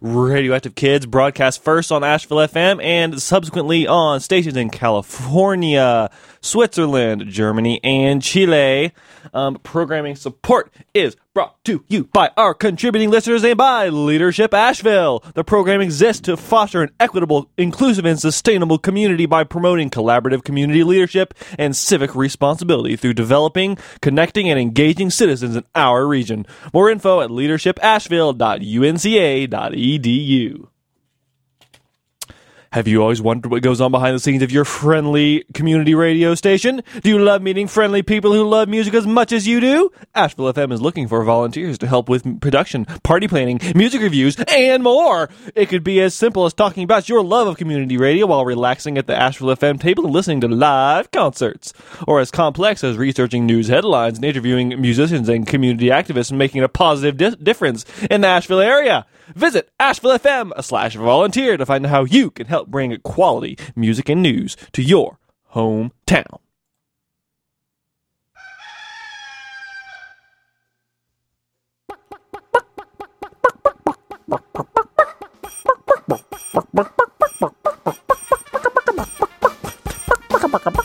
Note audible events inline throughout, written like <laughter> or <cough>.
Radioactive Kids broadcast first on Asheville FM and subsequently on stations in California, Switzerland, Germany, and Chile. Um, programming support is brought to you by our contributing listeners and by Leadership Asheville. The program exists to foster an equitable, inclusive, and sustainable community by promoting collaborative community leadership and civic responsibility through developing, connecting, and engaging citizens in our region. More info at leadershipasheville.unca.edu. Have you always wondered what goes on behind the scenes of your friendly community radio station? Do you love meeting friendly people who love music as much as you do? Asheville FM is looking for volunteers to help with production, party planning, music reviews, and more. It could be as simple as talking about your love of community radio while relaxing at the Asheville FM table and listening to live concerts, or as complex as researching news headlines and interviewing musicians and community activists and making a positive di- difference in the Asheville area. Visit Asheville FM slash volunteer to find out how you can help bring quality music and news to your hometown. <laughs>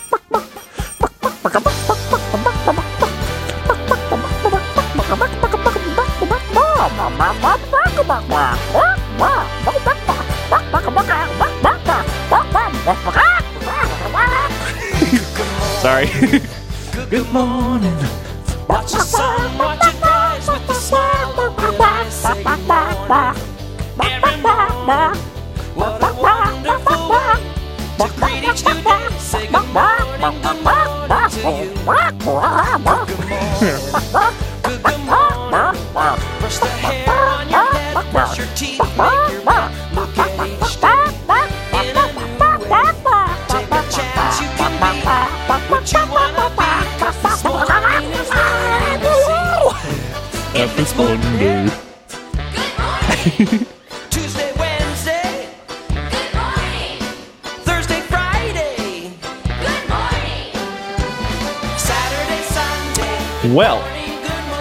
<laughs> Sorry. <laughs> Good morning. Watch the sun, watch it rise with a smile on your eyes. Say good morning. Every morning. What a wonderful way to greet each new day. Say good morning, good morning to you. Good <laughs> morning. Good, morning. Brush the hair on your head, brush your teeth, in a new way. Take a chance, you can be what you wanna this morning is It's Monday. Tuesday, Wednesday. Thursday, Friday. Saturday, Sunday. Well, Morning, good morning.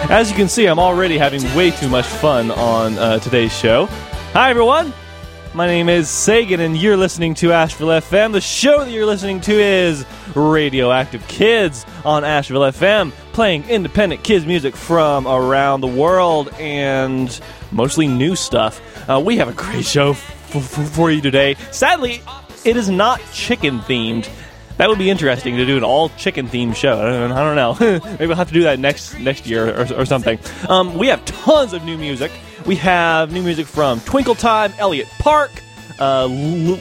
As you can see, I'm already having way too much fun on uh, today's show. Hi, everyone. My name is Sagan, and you're listening to Asheville FM. The show that you're listening to is Radioactive Kids on Asheville FM, playing independent kids music from around the world and mostly new stuff. Uh, we have a great show f- f- for you today. Sadly, it is not chicken themed. That would be interesting to do an all chicken themed show. I don't, I don't know. <laughs> Maybe we'll have to do that next next year or, or something. Um, we have tons of new music. We have new music from Twinkle Time, Elliott Park, uh, L-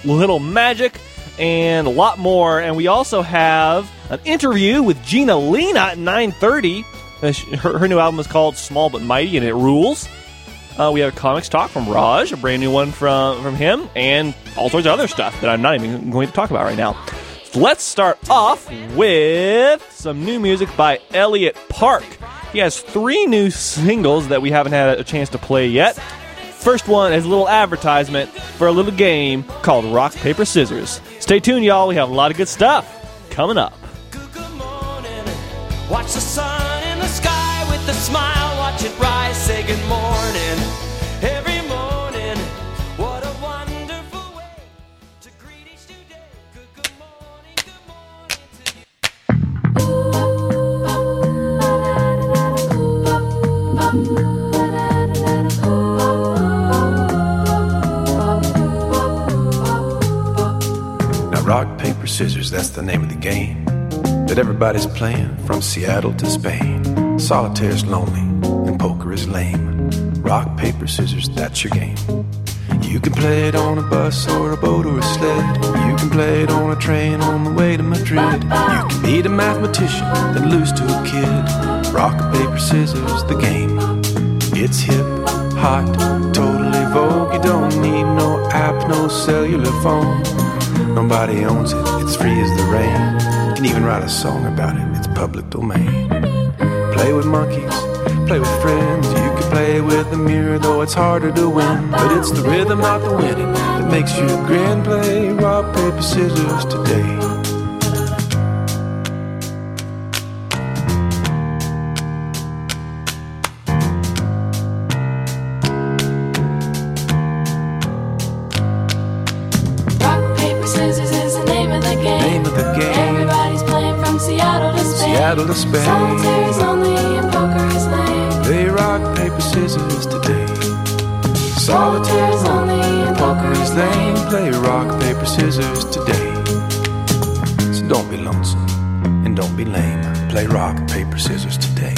Little Magic, and a lot more. And we also have an interview with Ginalina at 9:30. Uh, Her, her new album is called Small But Mighty, and it rules. Uh, we have a ComixTalk from Raj, a brand new one from from him, and all sorts of other stuff that I'm not even going to talk about right now. Let's start off with some new music by Elliott Park. He has three new singles that we haven't had a chance to play yet. First one is a little advertisement for a little game called Rock Paper Scissors. Stay tuned, y'all. We have a lot of good stuff coming up. Watch the sun in the sky with a smile. Watch it rise. Say good morning. Scissors, that's the name of the game that everybody's playing from Seattle to Spain. Solitaire's lonely and poker is lame. Rock, paper, scissors, that's your game. You can play it on a bus or a boat or a sled. You can play it on a train on the way to Madrid. You can beat a mathematician, then lose to a kid. Rock, paper, scissors, the game. It's hip, hot, totally vogue. You don't need no app, no cellular phone. Nobody owns it, it's free as the rain. You can even write a song about it, it's public domain. Play with monkeys, play with friends. You can play with the mirror, though it's harder to win. But it's the rhythm, not the winning, that makes you grin. Play rock, paper, scissors today. Rock, paper, scissors today.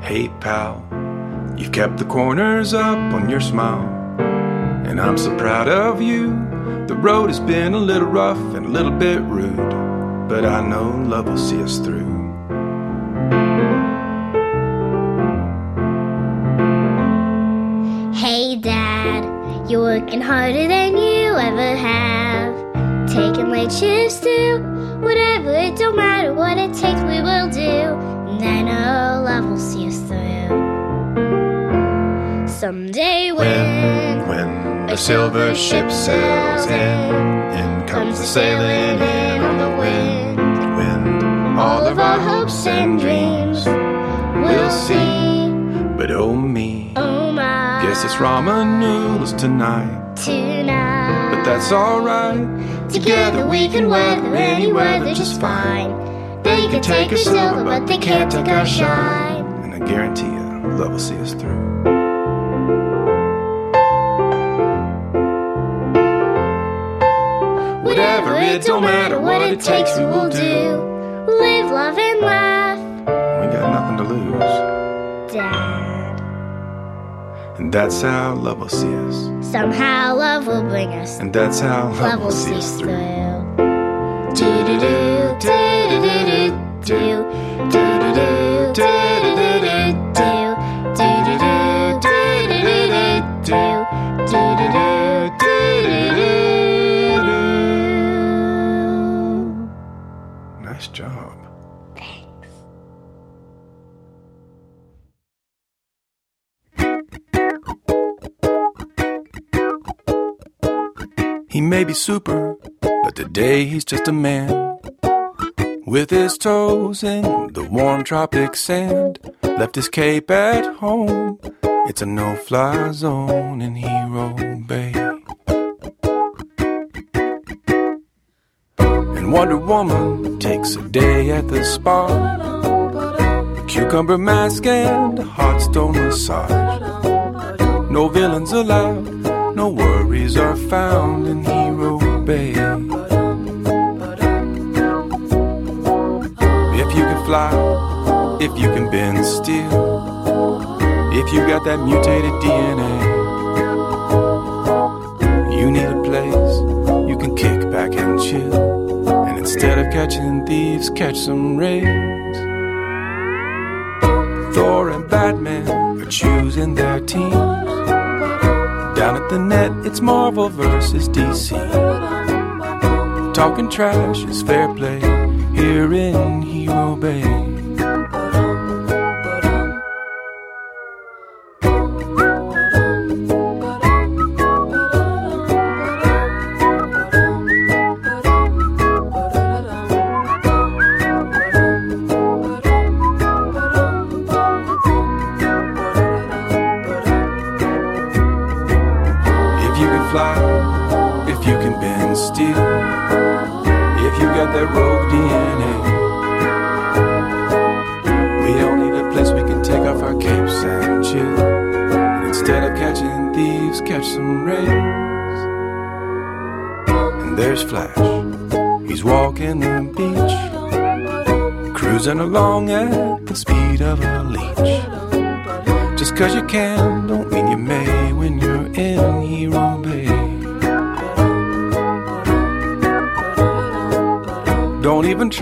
Hey pal, you've kept the corners up on your smile. And I'm so proud of you. The road has been a little rough and a little bit rude, but I know love will see us through. Silver ship sails in, in comes the sailing in on the wind. Wind, all of our hopes and dreams we'll see. But oh me, oh my, guess it's ramen noodles tonight. tonight. But that's alright. Together we can weather any weather just fine. They can take our silver, but they can't take our shine. And I guarantee you, love will see us through. It don't matter what it takes, we will do. Live, love, and laugh, We got nothing to lose. Dad. And that's how love will see us. Somehow love will bring us. And that's how love, Love will see us through. May be super, but today he's just a man. With his toes in the warm tropic sand, left his cape at home. It's a no fly zone in Hero Bay. And Wonder Woman takes a day at the spa. Cucumber mask and a hot stone massage. No villains allowed, no worries are found in Hero Bay. If you can fly, if you can bend steel, if you got that mutated DNA, you need a place you can kick back and chill. And instead of catching thieves, catch some rays. Thor and Batman are choosing their teams. The net, it's Marvel versus DC. Talking trash is fair play here in Hero Bay.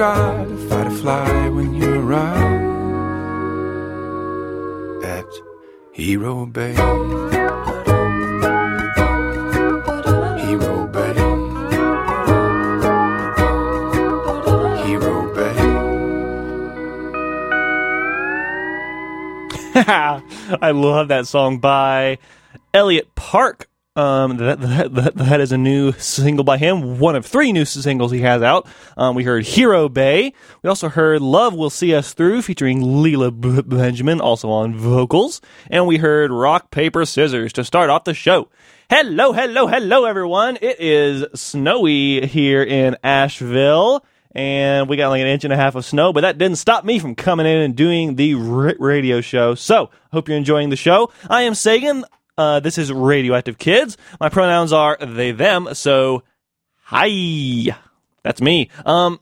Try to fight a fly when you're out at Hero Bay. Hero Bay. Hero Bay. <laughs> I love that song by Elliott Park Um, that, that, that, is a new single by him, one of three new singles he has out. Um, we heard Hero Bay. We also heard Love Will See Us Through, featuring Leela B- Benjamin, also on vocals. And we heard Rock, Paper, Scissors to start off the show. Hello, hello, hello, everyone. It is snowy here in Asheville. And we got like an inch and a half of snow, but that didn't stop me from coming in and doing the radio show. So, hope you're enjoying the show. I am Sagan. Uh, this is Radioactive Kids. My pronouns are they, them. So, hi. That's me. Um,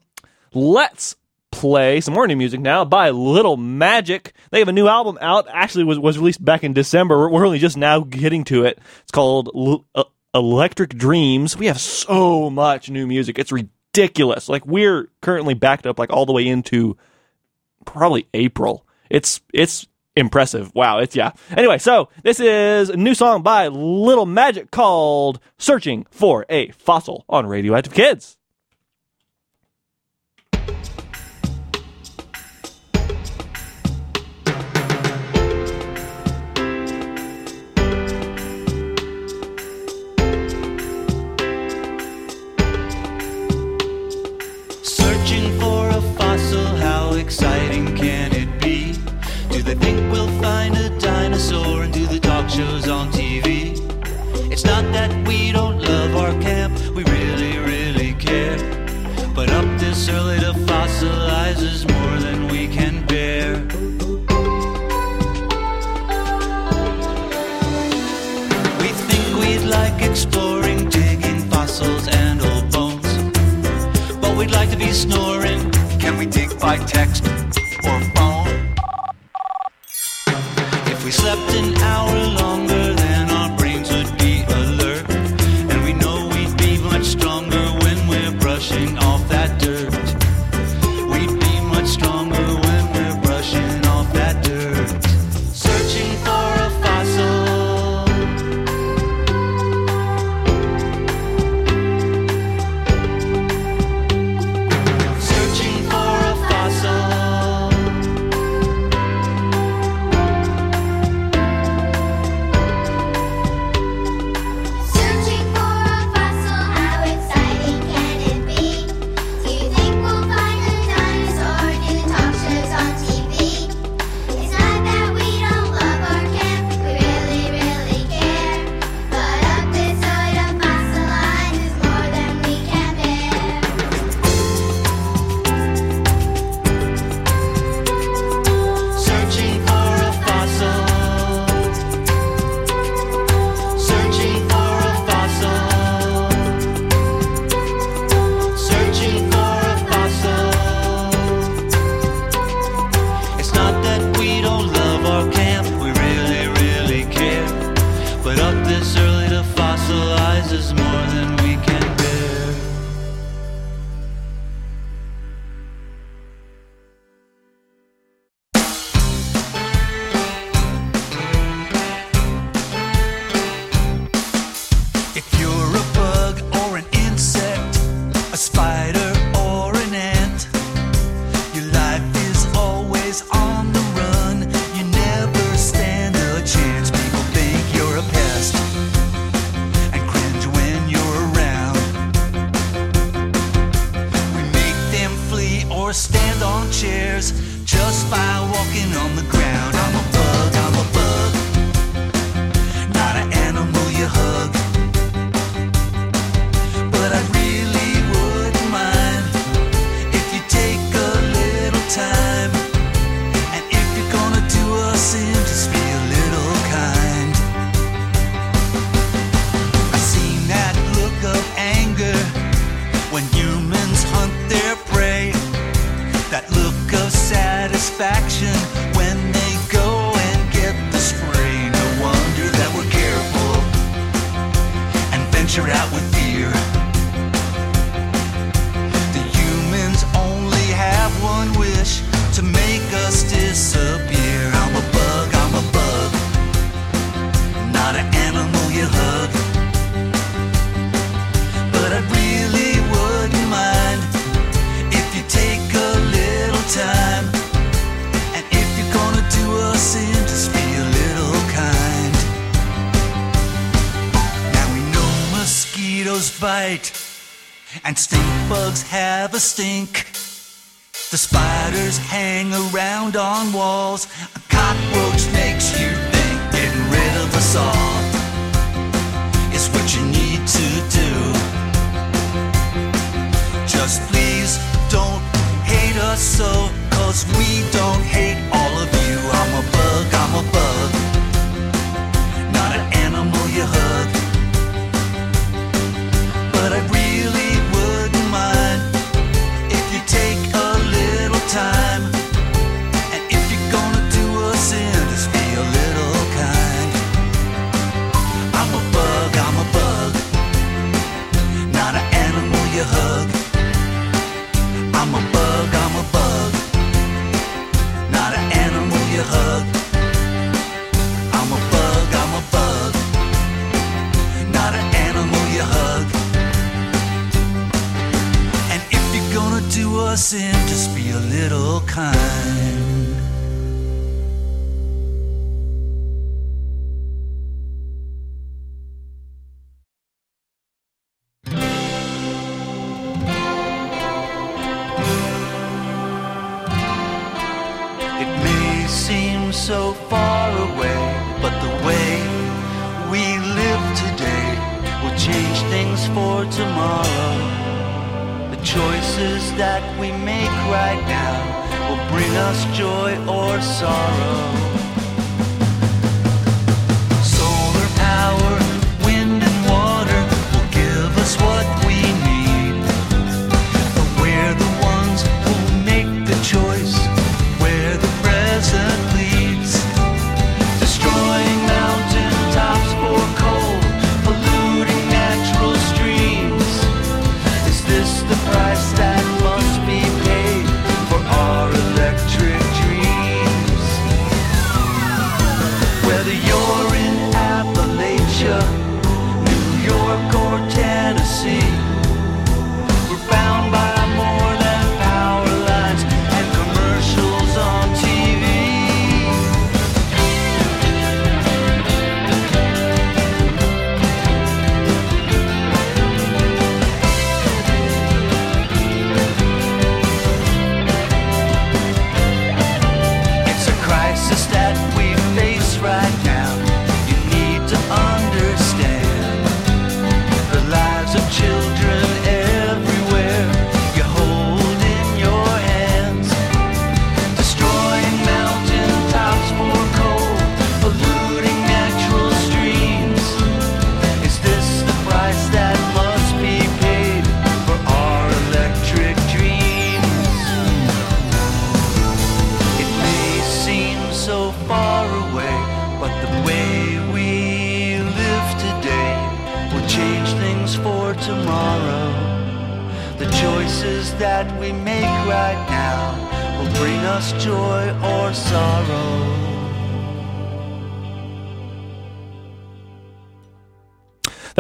let's play some more new music now by Little Magic. They have a new album out. Actually, was was released back in December. We're, we're only just now getting to it. It's called L- uh, Electric Dreams. We have so much new music. It's ridiculous. Like we're currently backed up like all the way into probably April. It's it's impressive. Wow, it's yeah. Anyway, so this is a new song by Little Magic called Searching for a Fossil on Radioactive Kids. Shows on TV? It's not that we don't love our camp, we really, really care. But up this early to fossilize is more than we can bear. We think we'd like exploring, digging fossils and old bones. But we'd like to be snoring. Can we dig by text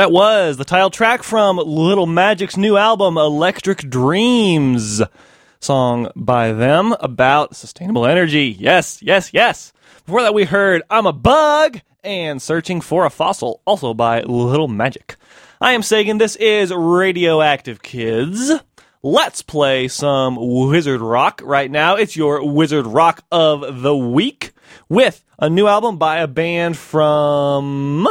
That was the title track from Little Magic's new album, Electric Dreams. Song by them about sustainable energy. Yes, yes, yes. Before that, we heard I'm a Bug and Searching for a Fossil, also by Little Magic. I am Sagan. This is Radioactive Kids. Let's play some Wizard Rock right now. It's your Wizard Rock of the Week with a new album by a band from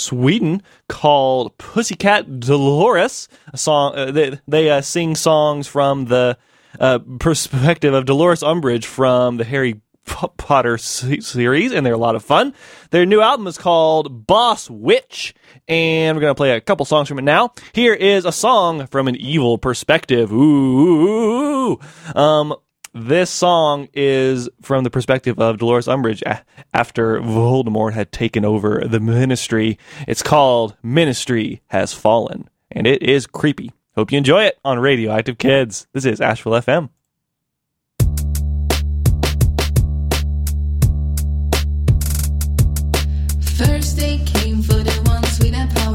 Sweden called Pussycat Dolores. A song uh, they they uh, sing songs from the uh, perspective of Dolores Umbridge from the Harry Potter series, and they're a lot of fun. Their new album is called Boss Witch, and we're going to play a couple songs from it now. Here is a song from an evil perspective. Ooh. Um, this song is from the perspective of Dolores Umbridge after Voldemort had taken over the ministry. It's called Ministry Has Fallen, and it is creepy. Hope you enjoy it on Radioactive Kids. This is Asheville FM. First they came for the ones without power.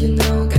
you know.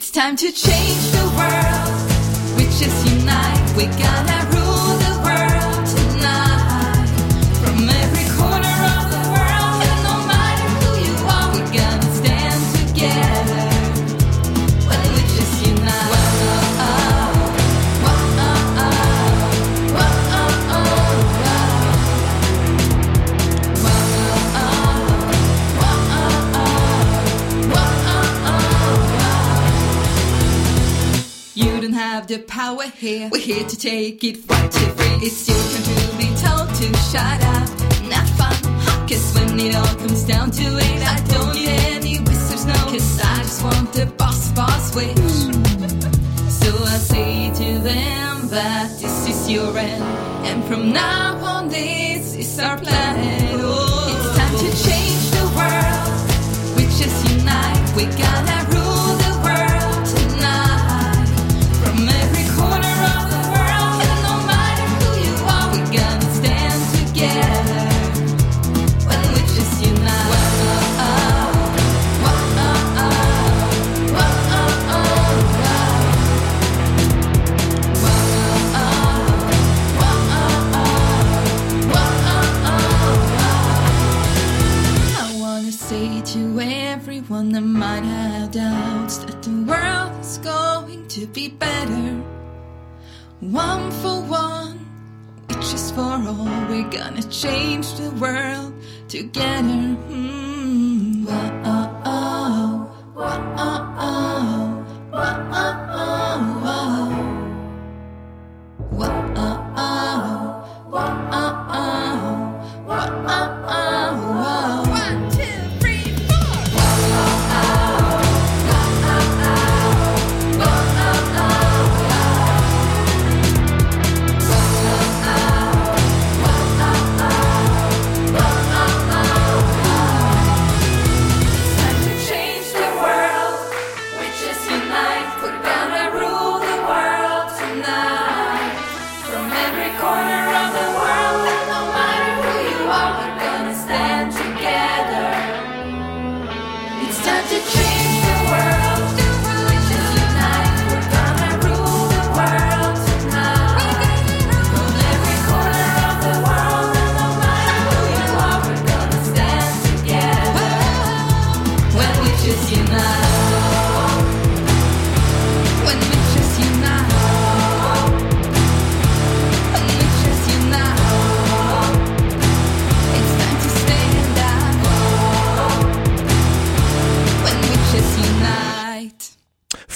It's time to change the world. We just unite. We gotta. the power here. We're here to take it right to free. It's your turn to be told to shut up. Not fun. Cause when it all comes down to it, I don't need any whispers. no. Cause I just want the boss, boss wish. so I say to them that this is your end. And from now on, this is our plan. Oh, it's time to change the world. We just unite. We gotta. one for one, each is for all. We're gonna change the world together. Mm. Whoa, oh, oh. Whoa, oh, oh. Whoa, oh.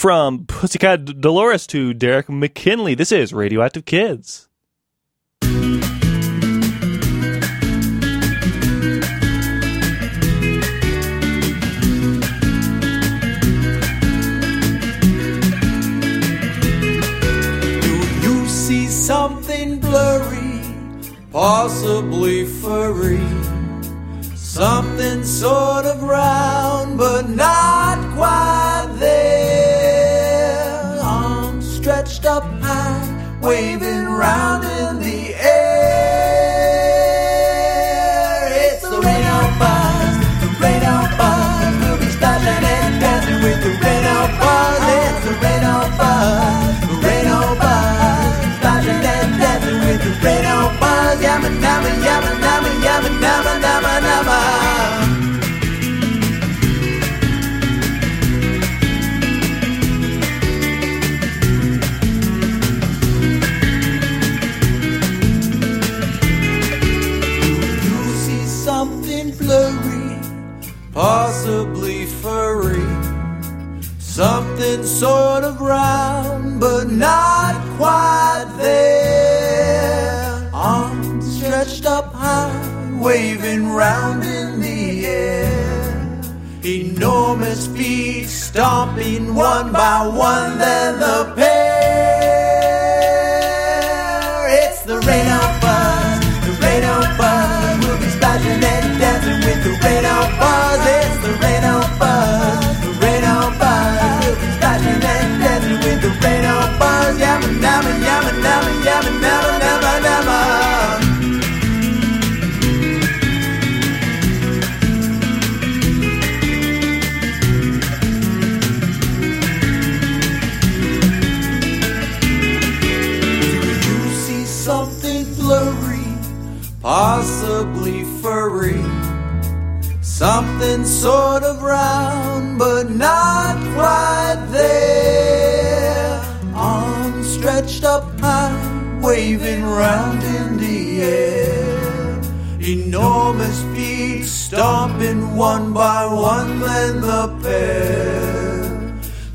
From Pussycat Dolores to Derek McKinley, this is Radioactive Kids. something blurry, possibly furry. Something sort of round, but not quite. Stomping one by one, then the sort of round but not quite there. Arms stretched up high, waving round in the air. Enormous feet stomping one by one, then the pair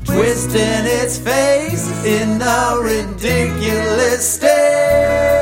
twisting its face in a ridiculous stare.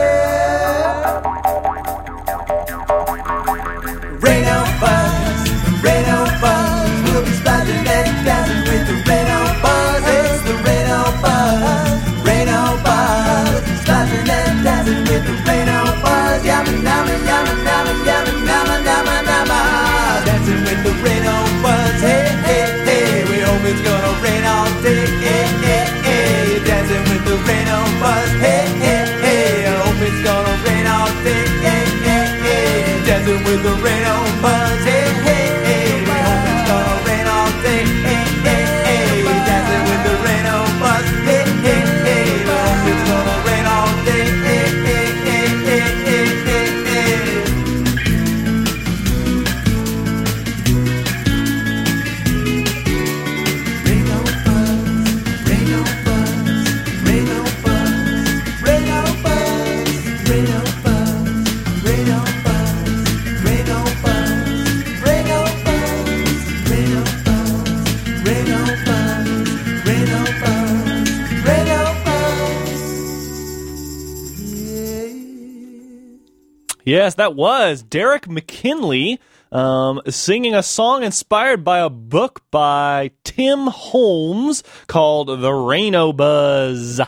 Yes, that was Derek McKinley um, singing a song inspired by a book by Tim Holmes called The Reno Buzz.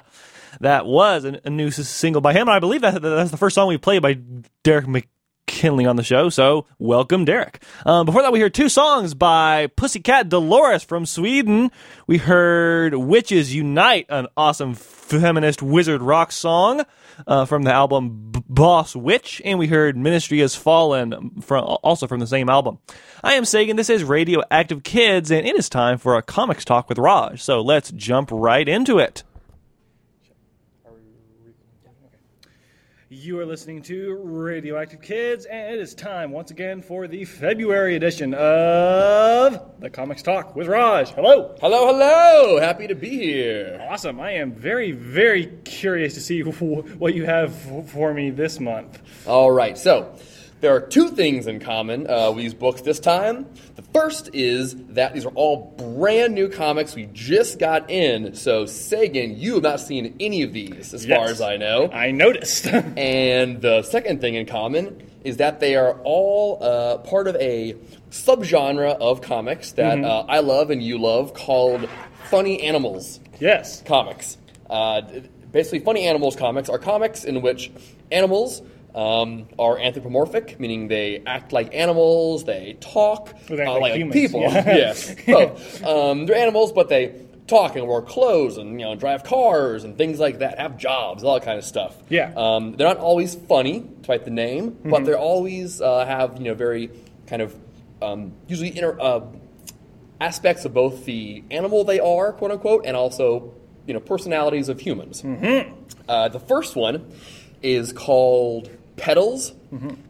That was a, a new single by him, and I believe that that's the first song we played by Derek McKinley on the show. So, welcome, Derek. Um, before that, we heard two songs by Pussycat Dolores from Sweden. We heard Witches Unite, an awesome feminist wizard rock song uh, from the album B- Boss Witch, and we heard Ministry Has Fallen from also from the same album. I am Sagan. This is Radioactive Kids, and it is time for a ComixTalk with Raj. So let's jump right into it. You are listening to Radioactive Kids, and it is time once again for the February edition of the ComixTalk with Raj. Hello. Hello, hello! Happy to be here. Awesome. I am very, very curious to see <laughs> what you have for me this month. All right, so there are two things in common uh, with these books this time. The first is that these are all brand new comics we just got in. So, Sagan, you have not seen any of these, as far as I know. I noticed. <laughs> And the second thing in common is that they are all uh, part of a subgenre of comics that Mm-hmm. uh, I love and you love called funny animals. yes. comics. Uh, basically, funny animals comics are comics in which animals um, are anthropomorphic, meaning they act like animals, they talk they act uh, like like, humans, people. yeah. <laughs> yes, both. <laughs> Um, they're animals, but they talk and wear clothes and you know drive cars and things like that, have jobs, all that kind of stuff. Yeah. Um, they're not always funny, despite the name, Mm-hmm. but they always uh, have you know very kind of um, usually inter, uh, aspects of both the animal they are, quote unquote, and also you know personalities of humans. Mm-hmm. Uh, the first one is called Petals.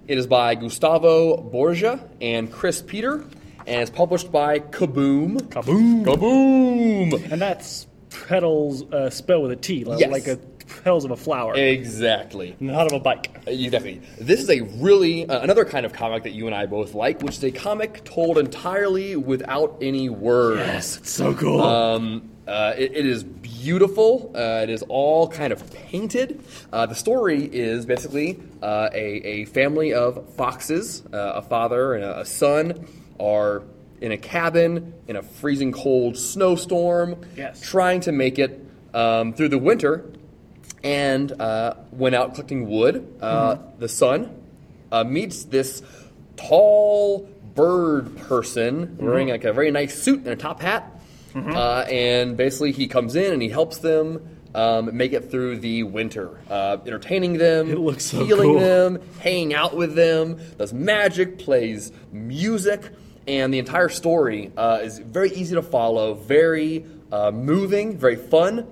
It is by Gustavo Borges and Cris Peter, and it's published by Kaboom. Kaboom. Kaboom! And that's petals uh, spelled with a T, like, Yes. like a petals of a flower, Exactly. not of a bike. Exactly. This is a really uh, another kind of comic that you and I both like, which is a comic told entirely without any words. It's so cool. Um, uh, it, it is beautiful. Uh, it is all kind of painted. Uh, the story is basically uh, a, a family of foxes, uh, a father and a, a son, are in a cabin in a freezing cold snowstorm, Yes. trying to make it um, through the winter, and uh, went out collecting wood. Uh, The son uh, meets this tall bird person wearing like a very nice suit and a top hat, uh, and basically he comes in and he helps them. Um, make it through the winter, uh, entertaining them, so healing cool. them, hanging out with them, does magic, plays music, and the entire story uh, is very easy to follow, very uh, moving, very fun.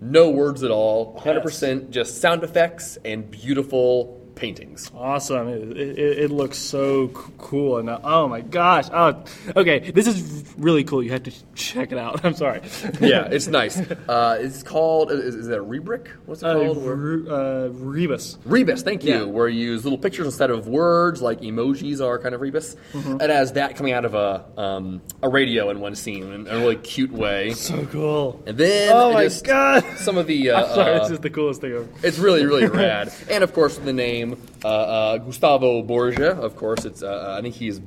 No words at all, 100% just sound effects and beautiful paintings. Awesome! It, it, it looks so cool, and uh, oh my gosh! Oh, okay, this is really cool. You have to check it out. <laughs> I'm sorry. Yeah, it's nice. Uh, it's called, is, is it a rubric? What's it uh, called? Where- Re- uh, Rebus. Rebus, thank you. Yeah. Where you use little pictures instead of words, like emojis are kind of Rebus. Mm-hmm. It has that coming out of a um, a radio in one scene in a really cute way. So cool. And then Oh my god! some of the <laughs> uh, I'm sorry, uh, this is the coolest thing ever. it's really really <laughs> rad. And of course the name uh, uh, Gustavo Borges. Of course it's uh, I think he's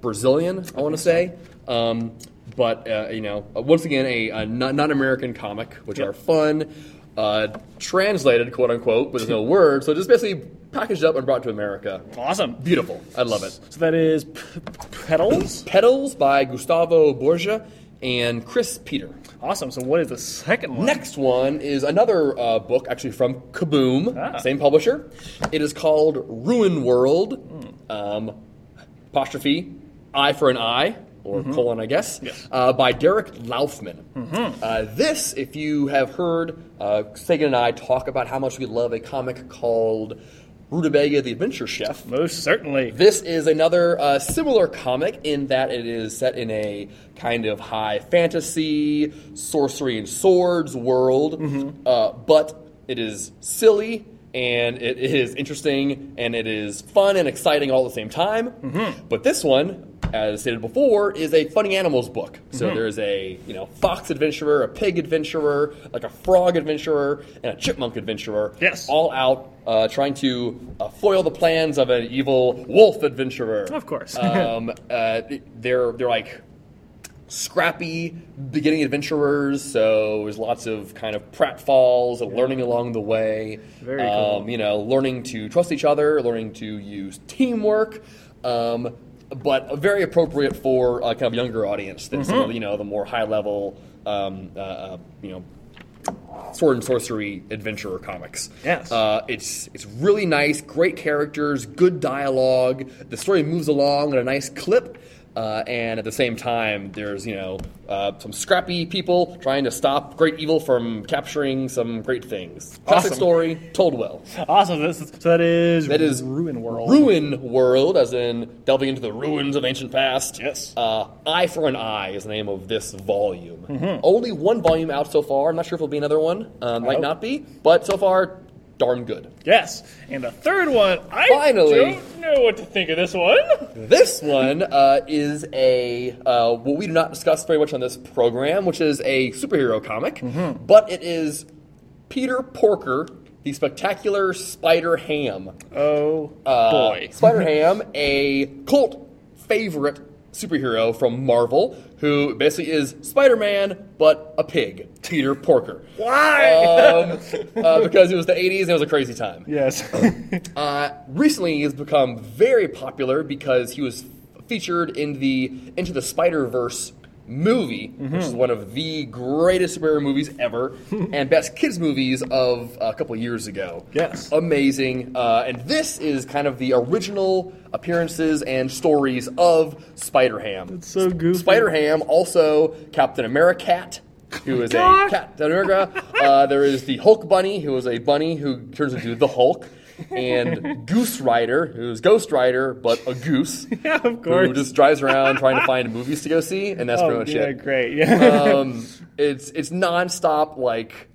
Brazilian. I want to say. Um, but uh, you know, once again, a, a non- non-American comic, which Yep. are fun, uh, translated quote unquote, but there's no <laughs> word, So just basically packaged up and brought to America. Awesome. Beautiful. I love it. So that is p- petals. Petals by Gustavo Borges and Cris Peter. Awesome. So what is the second one? Next one is another uh, book, actually from Kaboom, Ah. same publisher. It is called Ruin World, um, apostrophe, eye for an eye, or colon, I guess, Yes. uh, by Derek Laufman. Uh, this, if you have heard uh, Sagan and I talk about how much we love a comic called Rutabaga the Adventure Chef, Most certainly. this is another uh, similar comic in that it is set in a kind of high fantasy, sorcery and swords world, uh, but it is silly and it is interesting and it is fun and exciting all at the same time. But this one, as stated before, is a funny animals book. So there's a you know fox adventurer, a pig adventurer, like a frog adventurer, and a chipmunk adventurer. Yes. all out uh, trying to uh, foil the plans of an evil wolf adventurer. Of course. um, <laughs> uh, they're they're like scrappy beginning adventurers. So there's lots of kind of pratfalls and learning along the way. Very um, cool. You know, learning to trust each other, learning to use teamwork. Um, but very appropriate for a kind of younger audience than some Mm-hmm. of the, you know the more high level um, uh, uh, you know sword and sorcery adventurer comics. Yes. Uh, it's it's really nice, great characters, good dialogue. The story moves along at a nice clip, uh, and at the same time, there's you know uh, some scrappy people trying to stop great evil from capturing some great things. Classic Awesome. story told well. awesome. This is, so that is That is Ruin World. Ruin World, as in delving into the ruins of ancient past. Yes. Uh, Eye for an Eye is the name of this volume. Mm-hmm. Only one volume out so far. I'm not sure if there'll be another one. Um, might Oh. not be, but so far, darn good. Yes. And the third one, I Finally. don't know what to think of this one. This one uh, is a uh, what we do not discuss very much on this program, which is a superhero comic, Mm-hmm. but it is Peter Porker, the Spectacular Spider Ham. Oh Uh, boy. Spider <laughs> Ham, a cult favorite superhero from Marvel, who basically is Spider Man, but a pig, Peter Porker. Why? Um, <laughs> uh, because it was the 80s and it was a crazy time. yes. <laughs> Uh, recently, he has become very popular because he was featured in the Into the Spider Verse movie, which is one of the greatest superhero movies ever, <laughs> and best kids movies of a couple years ago. Yes. amazing. Uh, and this is kind of the original appearances and stories of Spider Ham. It's so goofy. Spider Ham, also Captain Americat, who is a God. Captain America. Uh, there is the Hulk Bunny, who is a bunny who turns into the Hulk. And Goose Rider, who's Ghost Rider, but a goose. <laughs> yeah, of course. Who just drives around trying to find movies to go see, and that's oh, pretty much yeah, it. great. Yeah. Um, it's it's nonstop like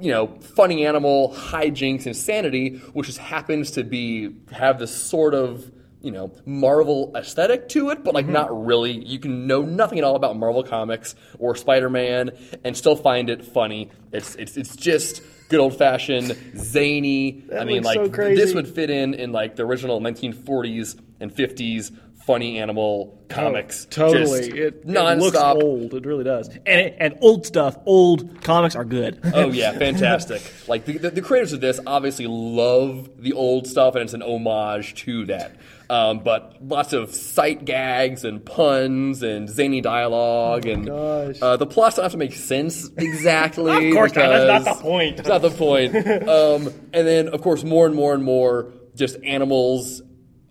you know funny animal hijinks insanity, which just happens to be have this sort of you know Marvel aesthetic to it, but like not really. You can know nothing at all about Marvel comics or Spider Man and still find it funny. It's it's it's just good old fashioned zany. I mean, like so crazy. this would fit in in like the original 1940s and 50s funny animal comics. Oh, totally, Just it, it looks old. It really does. And it, and old stuff, old comics are good. Oh yeah, <laughs> fantastic! like the, the, the creators of this obviously love the old stuff, and it's an homage to that. Um, but lots of sight gags and puns and zany dialogue, and gosh. Uh, the plots don't have to make sense <laughs> exactly. Of course not. That's not the point. That's not the point. <laughs> um, and then, of course, more and more and more just animals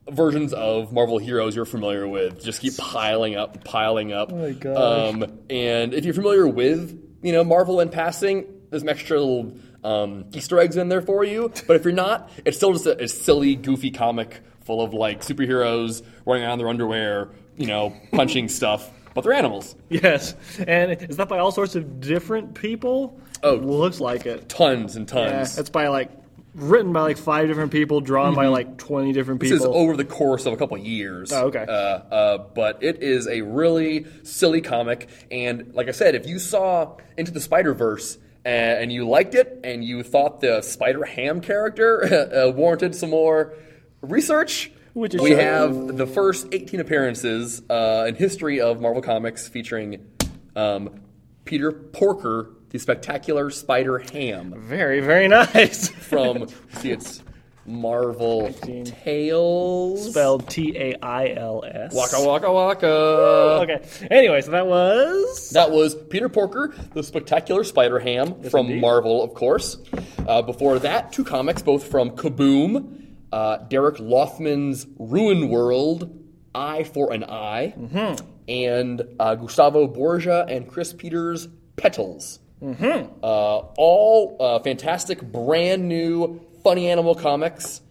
versions of Marvel heroes you're familiar with just keep piling up, piling up. Oh my gosh. Um, and if you're familiar with, you know, Marvel in passing, there's some extra little um, Easter eggs in there for you. But if you're not, it's still just a, a silly, goofy comic full of like superheroes running around in their underwear, you know, punching <laughs> stuff. But they're animals. yes, and is that by all sorts of different people? Oh. looks like it. Tons and tons. Yeah, it's by like written by like five different people, drawn by like twenty different Mm-hmm. This people. is over the course of a couple of years. Oh, okay. Uh, uh, but it is a really silly comic, and like I said, if you saw Into the Spider Verse and you liked it, and you thought the Spider Ham character <laughs> uh, warranted some more research. Which is we have the first 18 appearances uh, in history of Marvel Comics featuring um, Peter Porker, the spectacular Spider Ham very very nice. <laughs> from see it's Marvel Tales. Spelled T A I L S. Waka waka waka. Okay. Anyway, so that was That was Peter Porker, the spectacular Spider Ham from indeed. Marvel, of course. Uh, before that, two comics, both from Kaboom, uh, Derek Laufman's Ruin World, Eye for an Eye, Mm-hmm. and uh, Gustavo Borges and Cris Peters' Petals. Mm-hmm. Uh, all uh, fantastic, brand new, funny animal comics.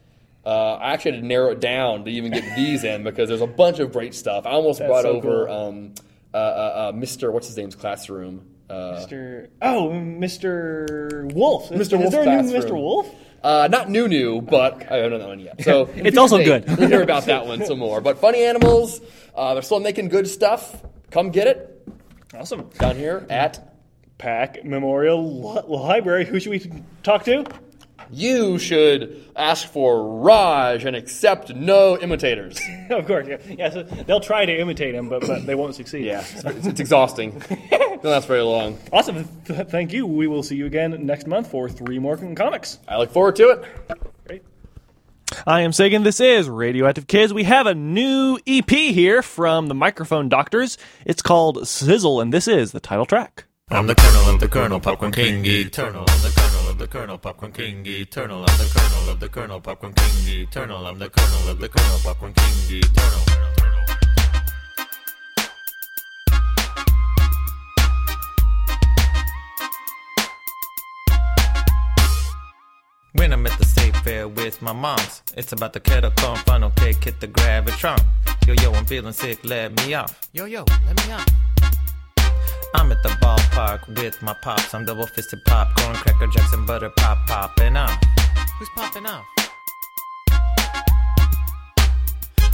Uh, I actually had to narrow it down to even get these in because there's a bunch of great stuff. I almost brought so over cool. um, uh, uh, uh, Mr. What's his name's classroom. Uh, Mr. Oh, Mr. Wolf. Is, Mr. Is there a new Mr. Wolf? Uh, not new new, but I haven't done that one yet. So <laughs> It's also future good. We'll hear about that one some more. But funny animals, uh, they're still making good stuff. Come get it Awesome. down here at. Pack Memorial Li- Library. Who should we talk to? You should ask for Raj and accept no imitators. <laughs> of course, yeah. yeah so they'll try to imitate him, but, but they won't succeed. Yeah, it's, it's exhausting. <laughs> Don't last very long. Awesome. Th- thank you. We will see you again next month for three more comics. I look forward to it. Great. I am Sagan. This is Radioactive Kids. We have a new EP here from the Microphone Doctors. It's called Sizzle, and this is the title track. I'm the colonel of the colonel, popcorn king eternal. I'm the colonel of the colonel, popcorn king eternal. I'm the colonel of the colonel, popcorn king eternal. I'm the colonel of the colonel, popcorn king eternal. When I'm at the state fair with my moms, it's about the kettle corn funnel cake, hit the gravitron. Yo, yo, I'm feeling sick, let me off. Yo, yo, let me off. I'm at the ballpark with my pops. I'm double fisted popcorn, cracker jacks, and butter pop popping off. Who's popping off?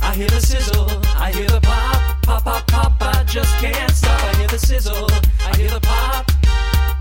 I hear the sizzle, I hear the pop, pop, pop, pop, I just can't stop. I hear the sizzle, I hear the pop,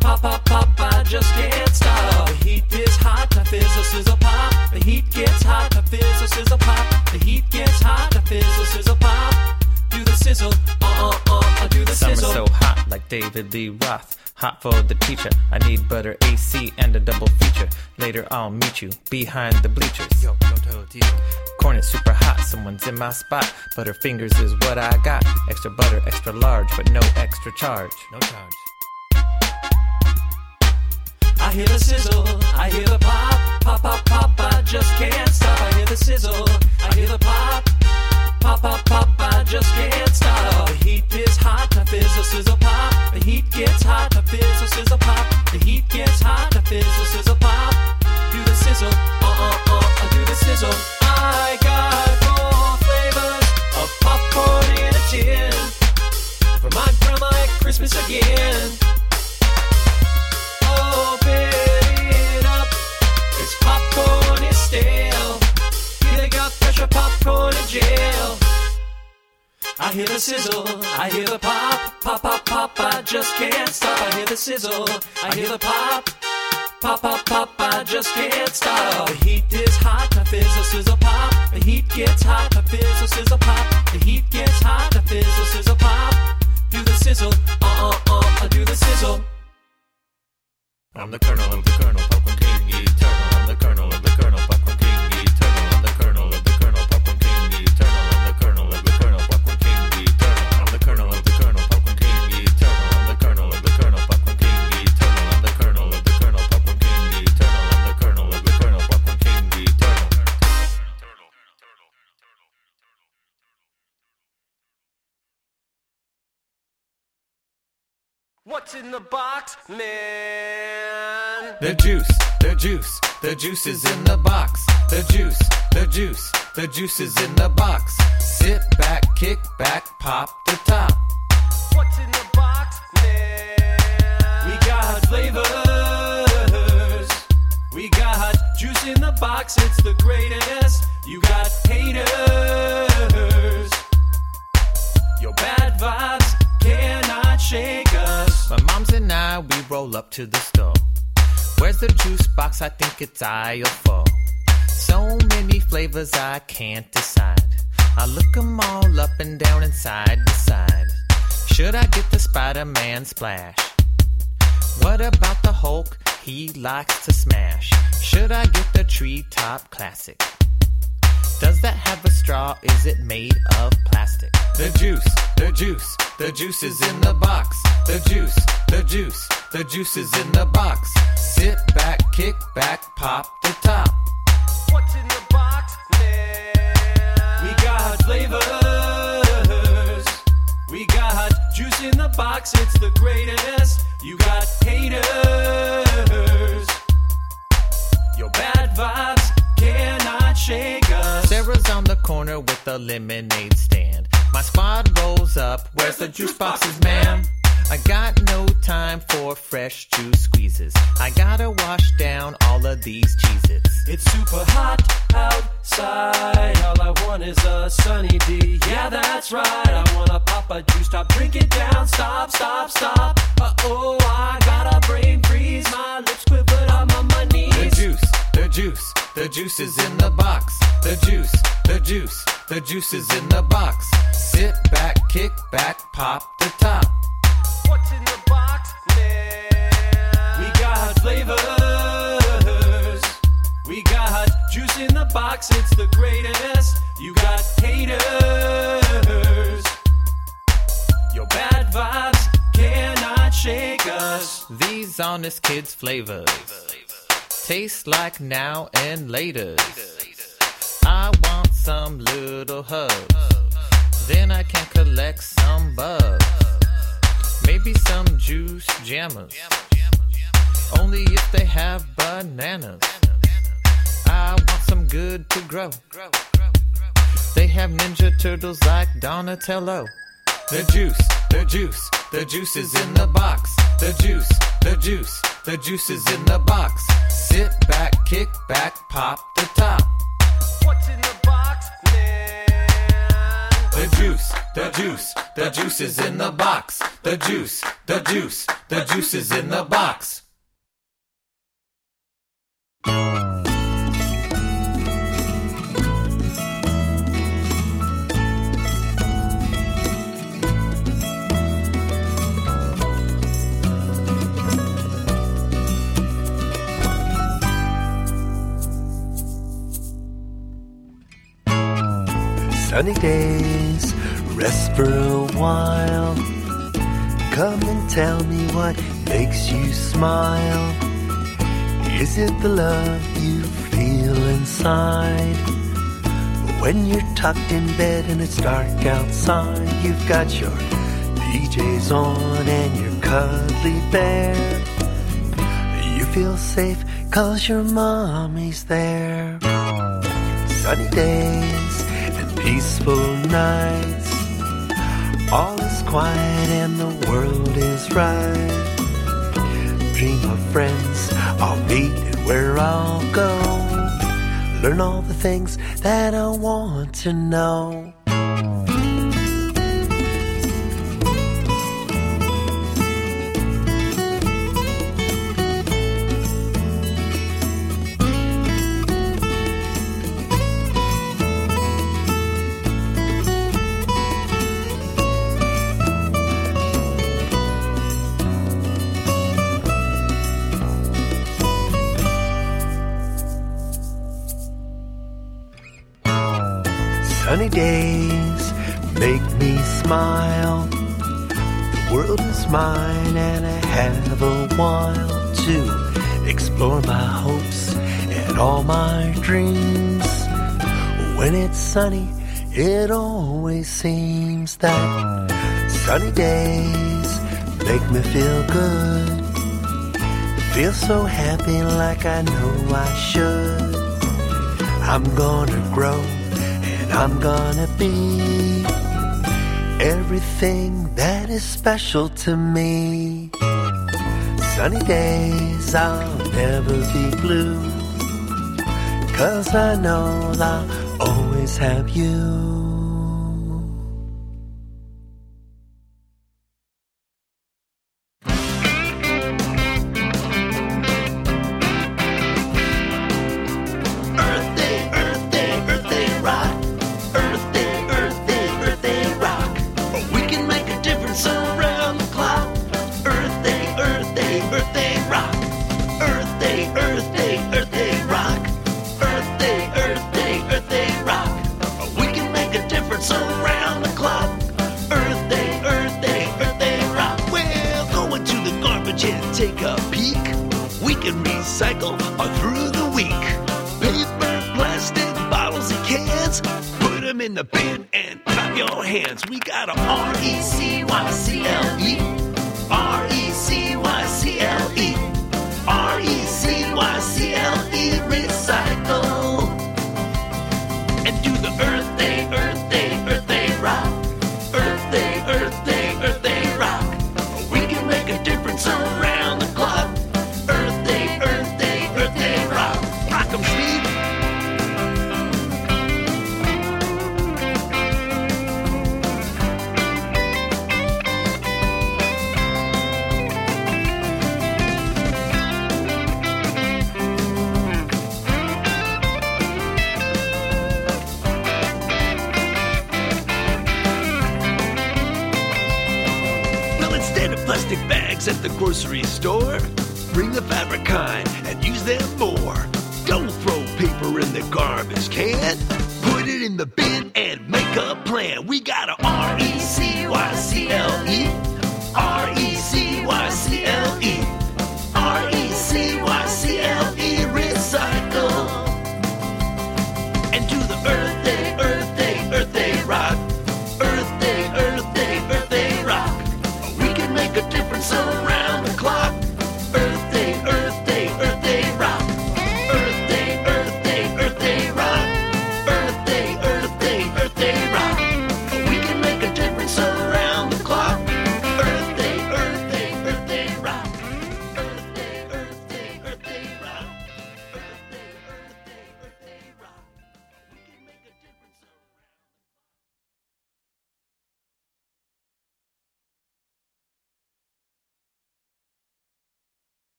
pop, pop, pop, I just can't stop. The heat is hot, I fizzle, sizzle, pop. The heat gets hot, I fizzle, sizzle, pop. The heat gets hot, I fizzle, sizzle, pop. Do the sizzle, uh, uh, uh, I do the Summer's sizzle. so hot, like David Lee Roth. Hot for the teacher. I need butter AC and a double feature. Later I'll meet you behind the bleachers. Yo, don't tell teacher. Corn is super hot, someone's in my spot. Butterfingers is what I got. Extra butter, extra large, but no extra charge. No charge. I hear the sizzle, I hear the pop, pop, pop, pop, I just can't stop. I hear the sizzle, I hear the pop, man? The juice, the juice, the juice is in the box. The juice, the juice, the juice is in the box. Sit back, kick back, pop the top. What's in the box, man? We got flavors. We got juice in the box, it's the greatest. You got haters. Your bad vibes cannot shake us. My mom's and I, we roll up to the store. Where's the juice box? I think it's aisle four. So many flavors I can't decide. I look 'em all up and down and side to side. Should I get the Spider Man splash? What about the Hulk? He likes to smash. Should I get the treetop classic? Does that have a straw? Is it made of plastic? The juice, the juice, the juice is in the box. The juice, the juice, the juice is in the box. Sit back, kick back, pop the top. What's in the box, man? We got flavors. We got juice in the box, it's the greatest. You got haters. Your bad vibes cannot Sarah's on the corner with a lemonade stand. My squad rolls up. Where's the juice boxes, ma'am? I got no time for fresh juice squeezes. I gotta wash down all of these cheeses. It's super hot outside. All I want is a sunny D. Yeah, that's right. I wanna pop a juice, stop, drink it down. Stop, stop, stop. Uh oh, I got a brain freeze. My lips quivered, I'm on my knees. The juice, the juice, the juice is in the box. The juice, the juice, the juice is in the box. Sit back, kick back, pop the top. What's in the box, man? We got flavors. We got juice in the box, it's the greatest. You got haters. Your bad vibes cannot shake us. These honest kids' flavors taste like now and later. I want some little hugs. Then I can collect some bugs. Maybe some juice jammers. Only if they have bananas. I want some good to grow. They have Ninja Turtles like Donatello. The juice, the juice, the juice is in the box. The juice, the juice, the juice is in the box. Sit back, kick back, pop the top. What's in the box, man? The juice, the juice, the juice is in the box. The juice, the juice, the juice is in the box. Sunny days, rest for a while. Come and tell me what makes you smile. Is it the love you feel inside? When you're tucked in bed and it's dark outside, you've got your PJs on and your cuddly bear. You feel safe cause your mommy's there sunny days peaceful nights. All is quiet and the world is right. Dream of friends I'll meet where I'll go. Learn all the things that I want to know. sunny days make me smile. The world is mine, and I have a while to explore my hopes and all my dreams. When it's sunny, it always seems that sunny days make me feel good. Feel so happy like I know I should. I'm gonna grow and I'm gonna be everything that is special to me. Sunny days, I'll never be blue. Cause I know I'll always have you.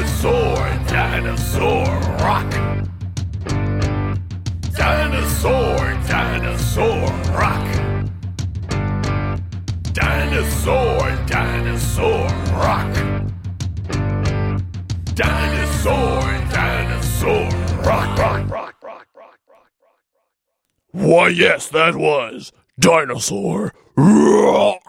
Dinosaur, dinosaur, rock. Dinosaur, dinosaur, rock. Dinosaur, dinosaur, rock. Dinosaur, dinosaur, rock, rock, rock, rock, rock, rock. Why, yes, that was Dinosaur Rock.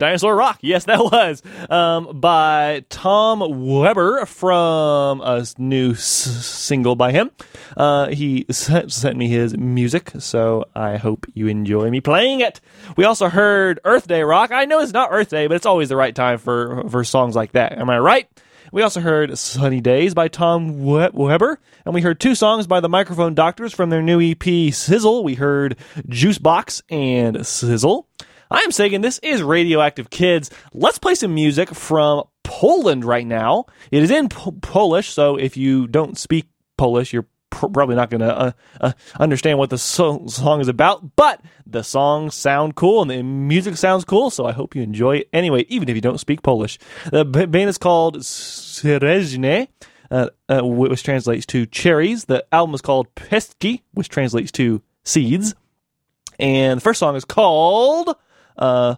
Dinosaur Rock, yes, that was um, by Tom Weber from a new s- single by him. Uh, he sent, sent me his music, so I hope you enjoy me playing it. We also heard Earth Day Rock. I know it's not Earth Day, but it's always the right time for for songs like that. Am I right? We also heard Sunny Days by Tom We- Weber, and we heard two songs by the Microphone Doctors from their new EP Sizzle. We heard Juice Box and Sizzle. I am Sagan. This is Radioactive Kids. Let's play some music from Poland right now. It is in po- Polish, so if you don't speak Polish, you're pr- probably not going to uh, uh, understand what the so- song is about. But the songs sound cool and the music sounds cool, so I hope you enjoy it anyway, even if you don't speak Polish. The band is called Czereśnie. Uh, uh, which translates to cherries. The album is called Pestki, which translates to seeds. And the first song is called uh,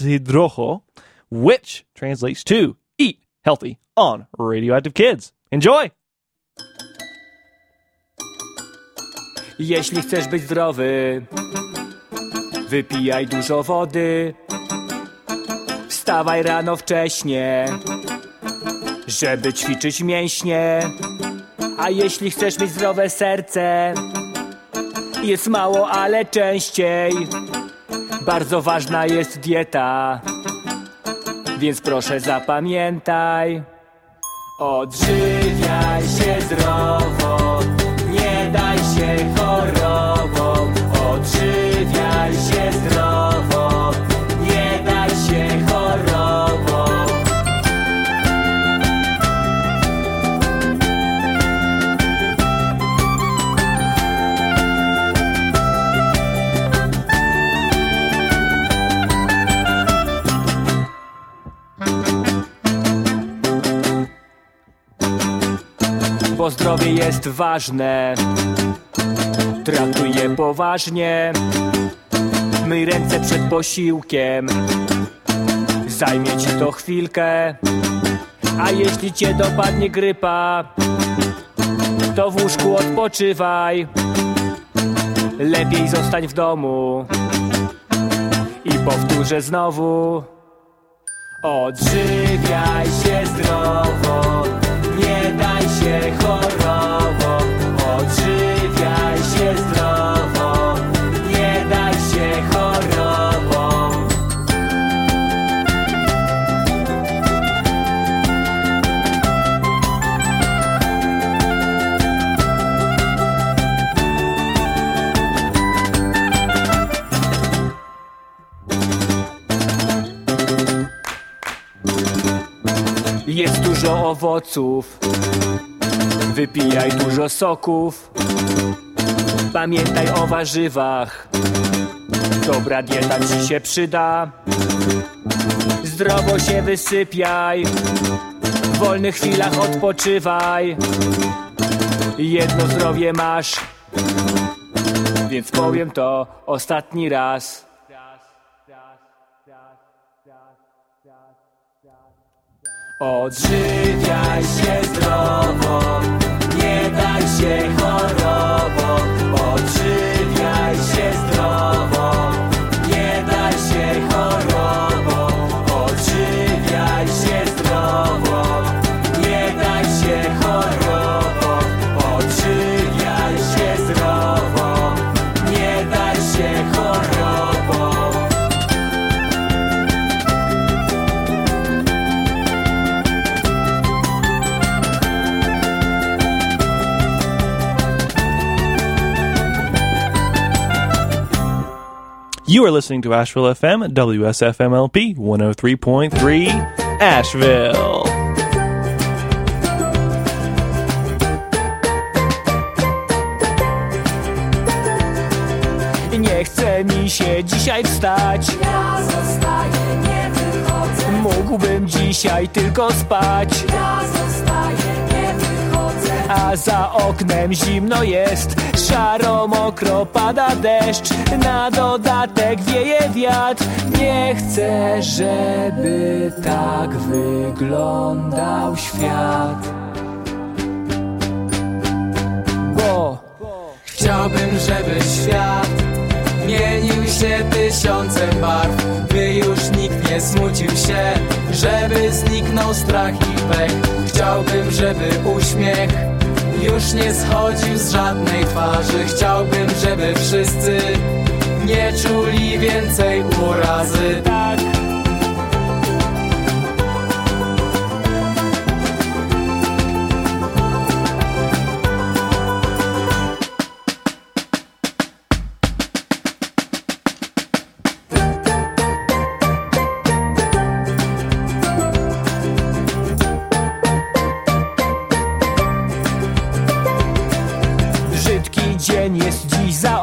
Hydrocho, which translates to Eat Healthy on Radioactive Kids. Enjoy! Jeśli chcesz być zdrowy, wypijaj dużo wody. Wstawaj rano wcześnie, żeby ćwiczyć mięśnie. A jeśli chcesz mieć zdrowe serce, jest mało, ale częściej. Bardzo ważna jest dieta, więc proszę zapamiętaj. Odżywiaj się zdrowo, nie daj się chorobom. Odżywiaj się zdrowo, bo zdrowie jest ważne. Traktuj je poważnie. Myj ręce przed posiłkiem. Zajmie ci to chwilkę. A jeśli cię dopadnie grypa, to w łóżku odpoczywaj. Lepiej zostań w domu. I powtórzę znowu. Odżywiaj się zdrowo, nie daj się chorobom. Odżywiaj się zdrowo, Jest dużo owoców, wypijaj dużo soków. Pamiętaj o warzywach, dobra dieta ci się przyda. Zdrowo się wysypiaj, w wolnych chwilach odpoczywaj. Jedno zdrowie masz, więc powiem to ostatni raz. Odżywiaj się zdrowo, nie daj się chorobom. Odżywiaj się zdrowo, You are listening to Asheville FM, WSFMLP 103.3 Asheville. Nie chce mi się dzisiaj wstać Ja zostaję, nie wychodzę. Mógłbym dzisiaj tylko spać Ja zostaję, nie wychodzę. A za oknem zimno jest. Szaro, mokro, pada deszcz Na dodatek wieje wiatr. Nie chcę, żeby tak wyglądał świat. Bo Chciałbym, żeby świat Mienił się tysiącem barw. By już nikt nie smucił się Żeby zniknął strach i pech. Chciałbym, żeby uśmiech Już nie schodził z żadnej twarzy. Chciałbym, żeby wszyscy Nie czuli więcej urazy. Tak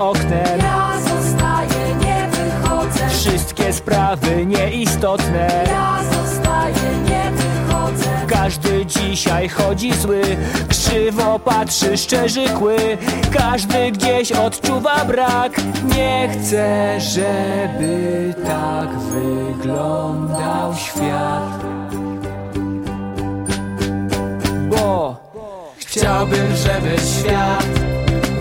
oknem. Ja zostaję, nie wychodzę. Wszystkie sprawy nieistotne. Ja zostaję, nie wychodzę. Każdy dzisiaj chodzi zły. Krzywo patrzy, szczerzy kły. Każdy gdzieś odczuwa brak. Nie chcę, żeby tak wyglądał świat. Bo Chciałbym, żeby świat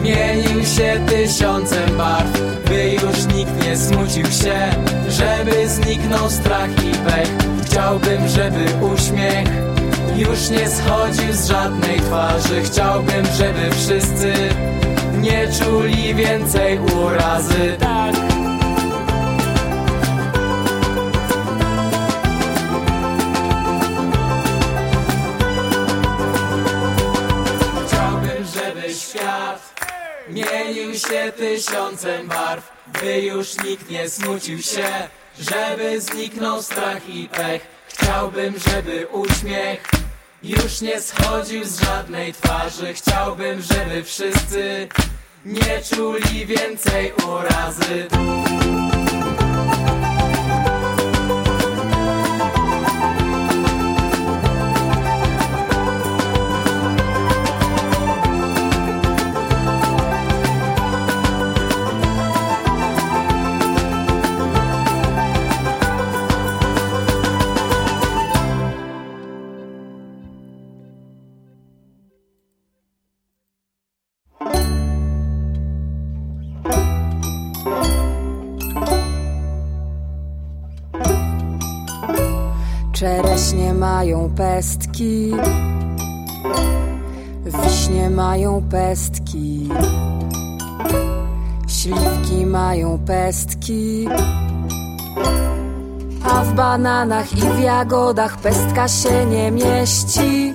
Mienił się tysiącem barw By już nikt nie smucił się. Żeby zniknął strach i pech Chciałbym, żeby uśmiech Już nie schodził z żadnej twarzy. Chciałbym, żeby wszyscy Nie czuli więcej urazy. Tak Mienił się tysiącem barw By już nikt nie smucił się. Żeby zniknął strach i pech Chciałbym, żeby uśmiech Już nie schodził z żadnej twarzy. Chciałbym, żeby wszyscy Nie czuli więcej urazy mają pestki, wiśnie mają pestki, śliwki mają pestki, a w bananach i w jagodach pestka się nie mieści.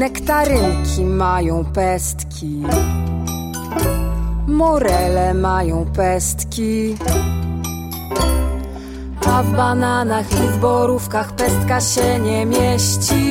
Nektarynki mają pestki, morele mają pestki, a w bananach i w borówkach pestka się nie mieści.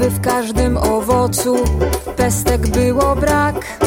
Gdyby w każdym owocu pestek było brak.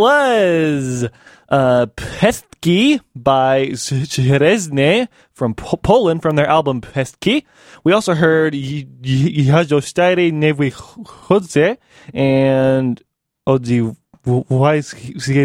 Was uh, Pestki by Czereśnie from Po- Poland from their album Pestki. We also heard Y- Y- Jazostare Newychodze and Odzi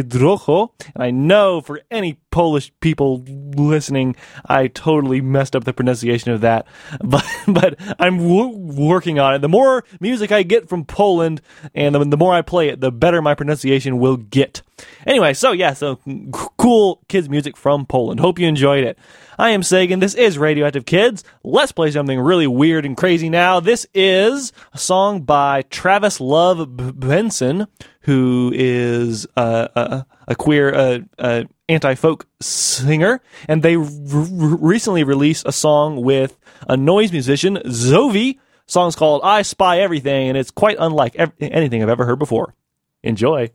Drocho. And I know for any Polish people listening, I totally messed up the pronunciation of that, <laughs> but but I'm w- working on it. The more music I get from Poland, and the, the more I play it, the better my pronunciation will get. Anyway, so yeah, so c- cool kids music from Poland. Hope you enjoyed it. I am Sagan. This is Radioactive Kids. Let's play something really weird and crazy now. This is a song by Travis Love Benson, who is uh, a, a queer uh, uh, anti-folk singer, and they r- recently released a song with a noise musician, Zovi. Song's called "I Spy Everything," and it's quite unlike ev- anything I've ever heard before. Enjoy.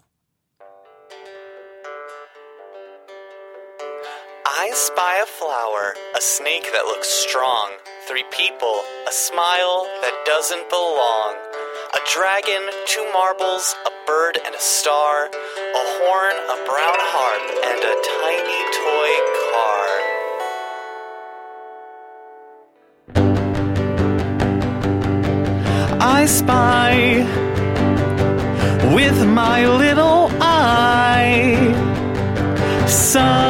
I spy a flower, a snake that looks strong, three people, a smile that doesn't belong, a dragon, two marbles, a bird and a star, a horn, a brown harp, and a tiny toy car. I spy with my little eye something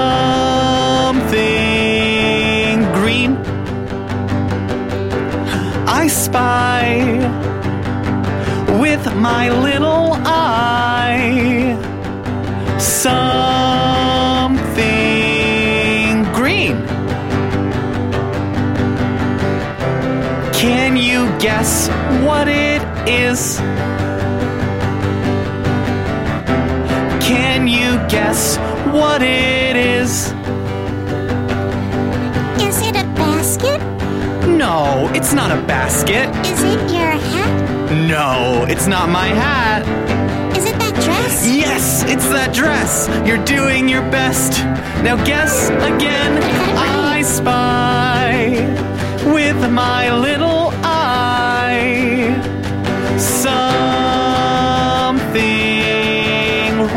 A basket. Is it your hat? No, it's not my hat. Is it that dress? Yes, it's that dress. You're doing your best. Now guess again. I spy with my little eye something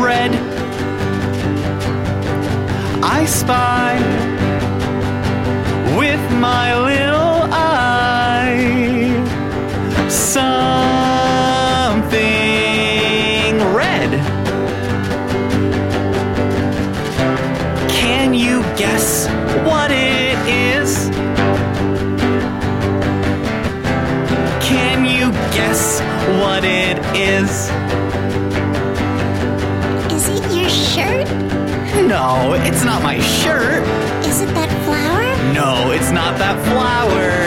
red. I spy that flower.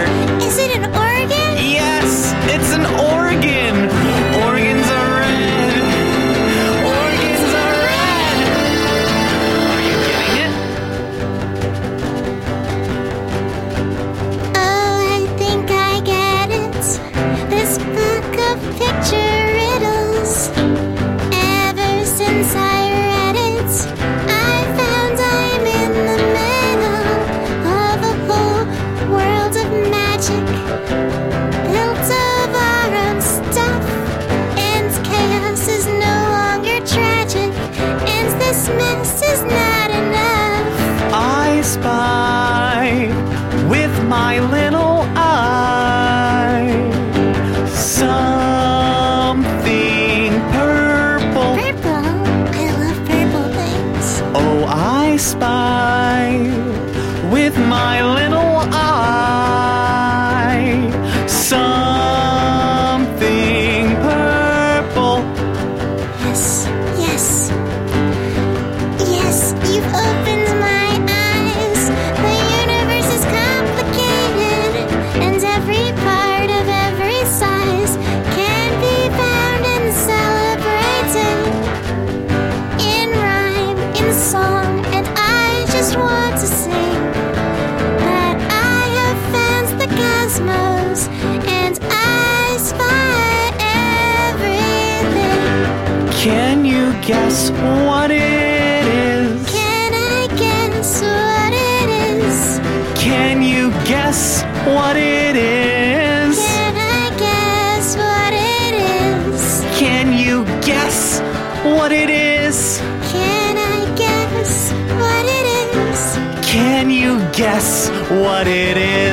guess what it is? Can I guess what it is? Can you guess what it is? Can I guess what it is? Can you guess what it is? Can I guess what it is? Can you guess what it is?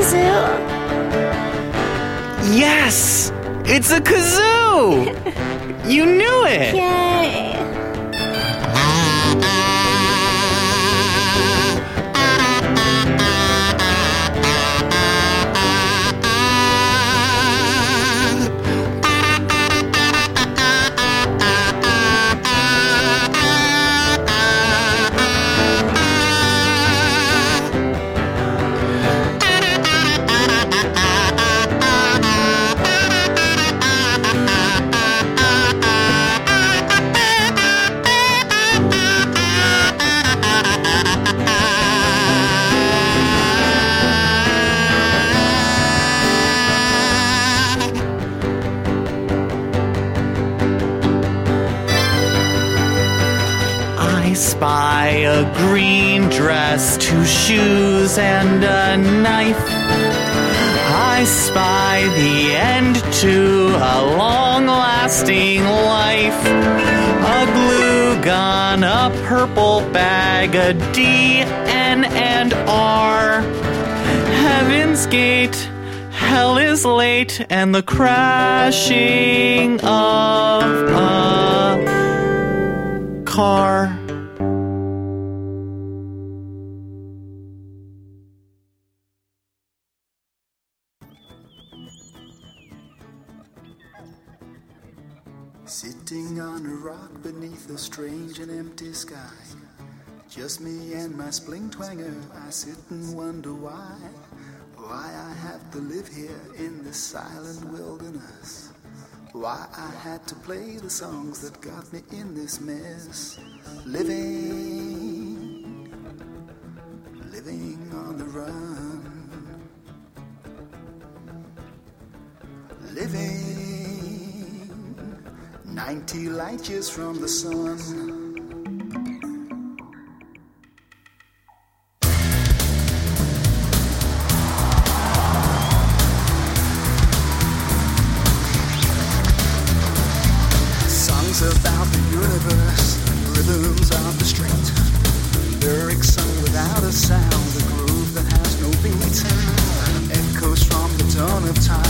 kazoo? Yes! It's a kazoo! <laughs> you knew it! Yay! shoes and a knife. I spy the end to a long lasting life. A glue gun, a purple bag, a D, N, and R. Heaven's Gate hell is late and the crashing of a car. Just me and my spling twanger, I sit and wonder why, why I have to live here in this silent wilderness, why I had to play the songs that got me in this mess. Living, living on the run, living 90 light years from the sun. of time.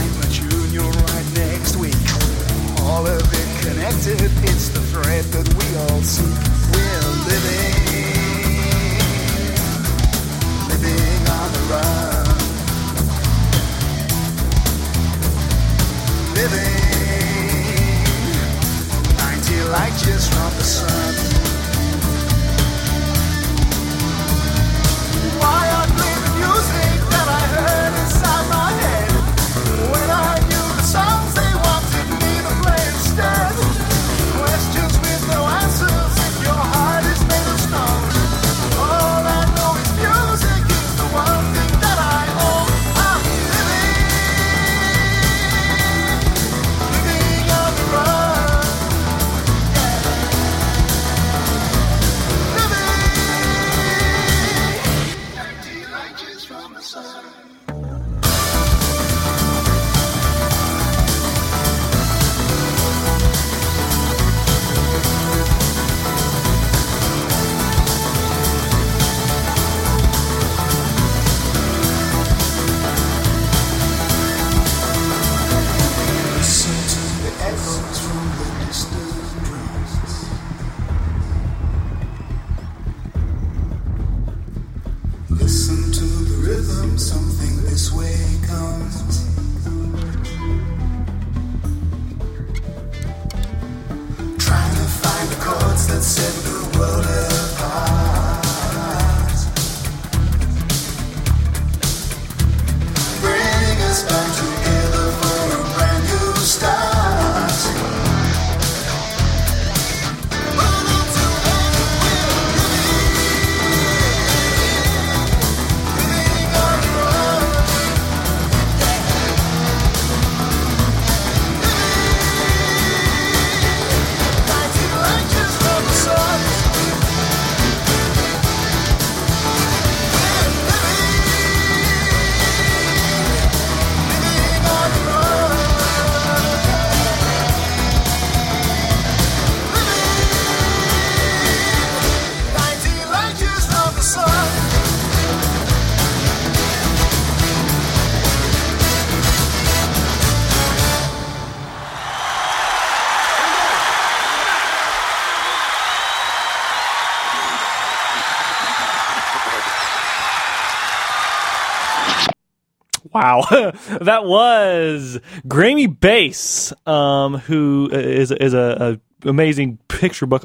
Wow, <laughs> that was Graeme Base, um, who is is a, a amazing picture book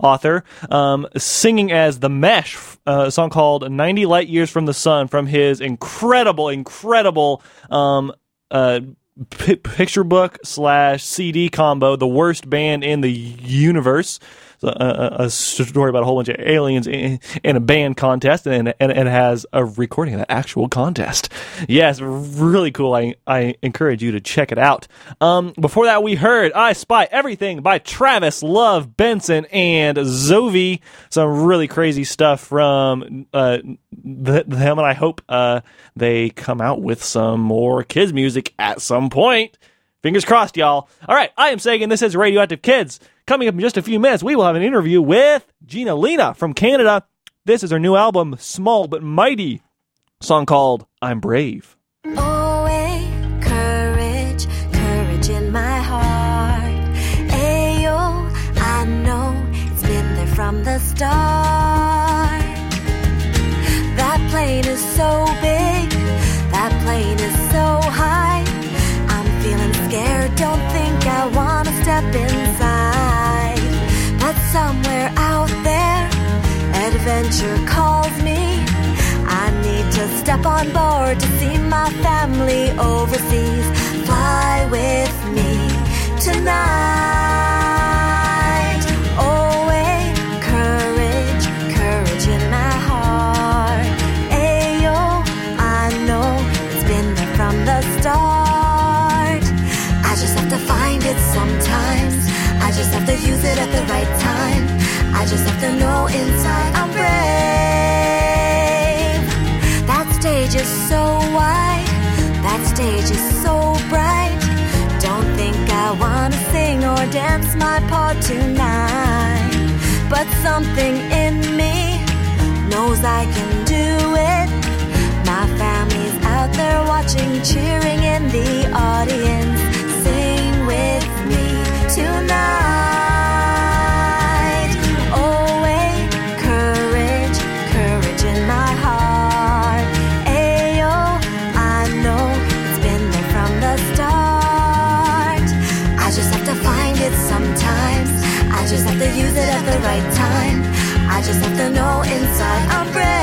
author, um, singing as the Mesh, uh, a song called "90 Light Years from the Sun" from his incredible, incredible. Um, uh, pi picture book slash CD combo, the worst band in the universe. A, a story about a whole bunch of aliens in, in a band contest, and, and, and has a recording of that actual contest. Yes, really cool. I, I encourage you to check it out. Um, before that, we heard I Spy Everything by Travis Love Benson and Zovi. Some really crazy stuff from uh, th- them, and I hope uh, they come out with some more kids' music at some point. Fingers crossed, y'all. All right, I am Sagan. This is Radioactive Kids. Coming up in just a few minutes, we will have an interview with Ginalina from Canada. This is her new album, Small But Mighty, song called I'm Brave. Oh, calls me. I need to step on board to see my family overseas. Fly with me tonight. I just have to know inside I'm brave. That stage is so wide, that stage is so bright. Don't think I wanna sing or dance my part tonight. But something in me knows I can do it. My family's out there watching, cheering in the audience. Just have to know inside I'm brave.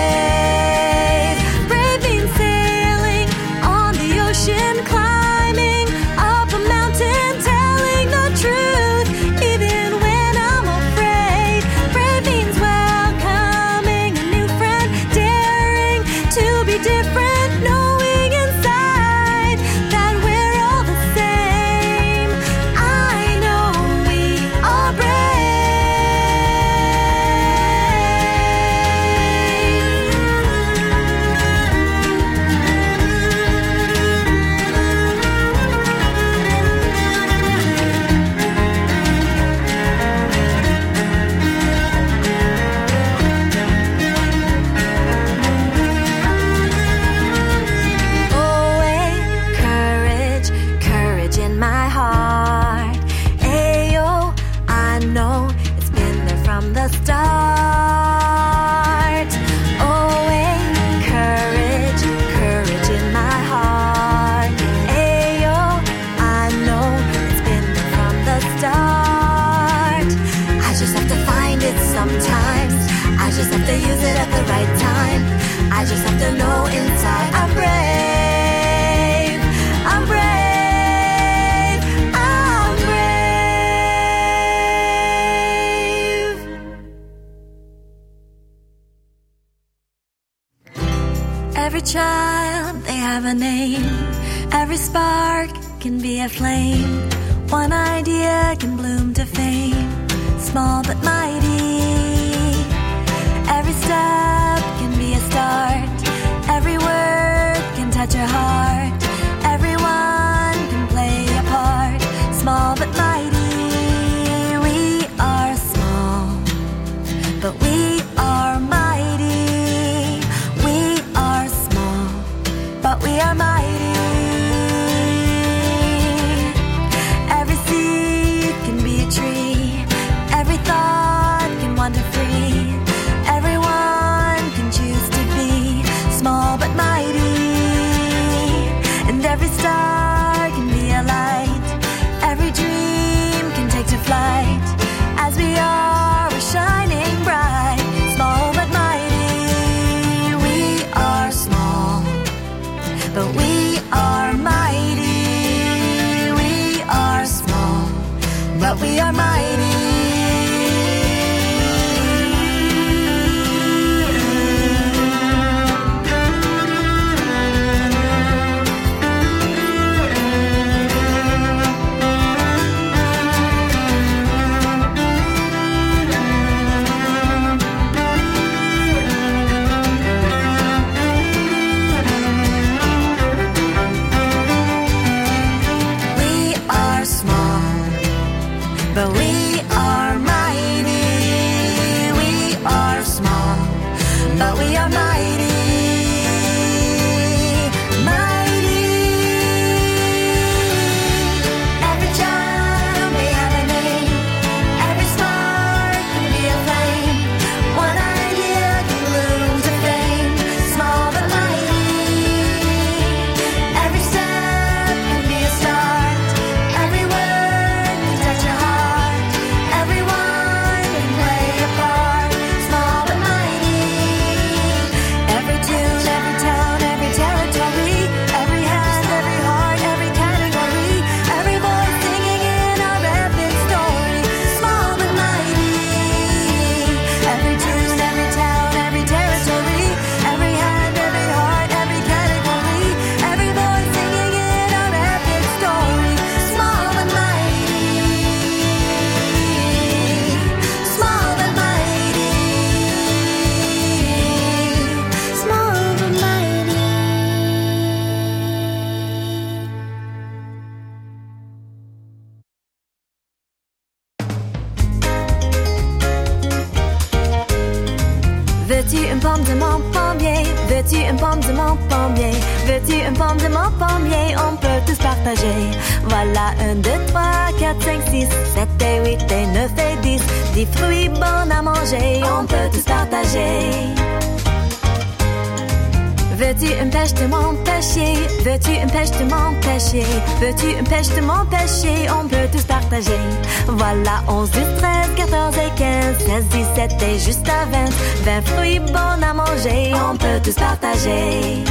A name. Every spark can be a flame. One idea can bloom to fame. Small but Veux-tu une pomme de mon pommier On peut tous partager. Voilà, 1, 2, 3, 4, 5, 6, 7 et 8 et 9 et 10. Des fruits bons à manger, on peut tous partager. Veux-tu une pêche de péché Veux-tu une pêche de péché Veux-tu une pêche de péché On peut tous partager. Voilà 11, 12, 13, 14 et 15, 16, 17 et juste à 20. 20 fruits bons à manger, on peut tous partager.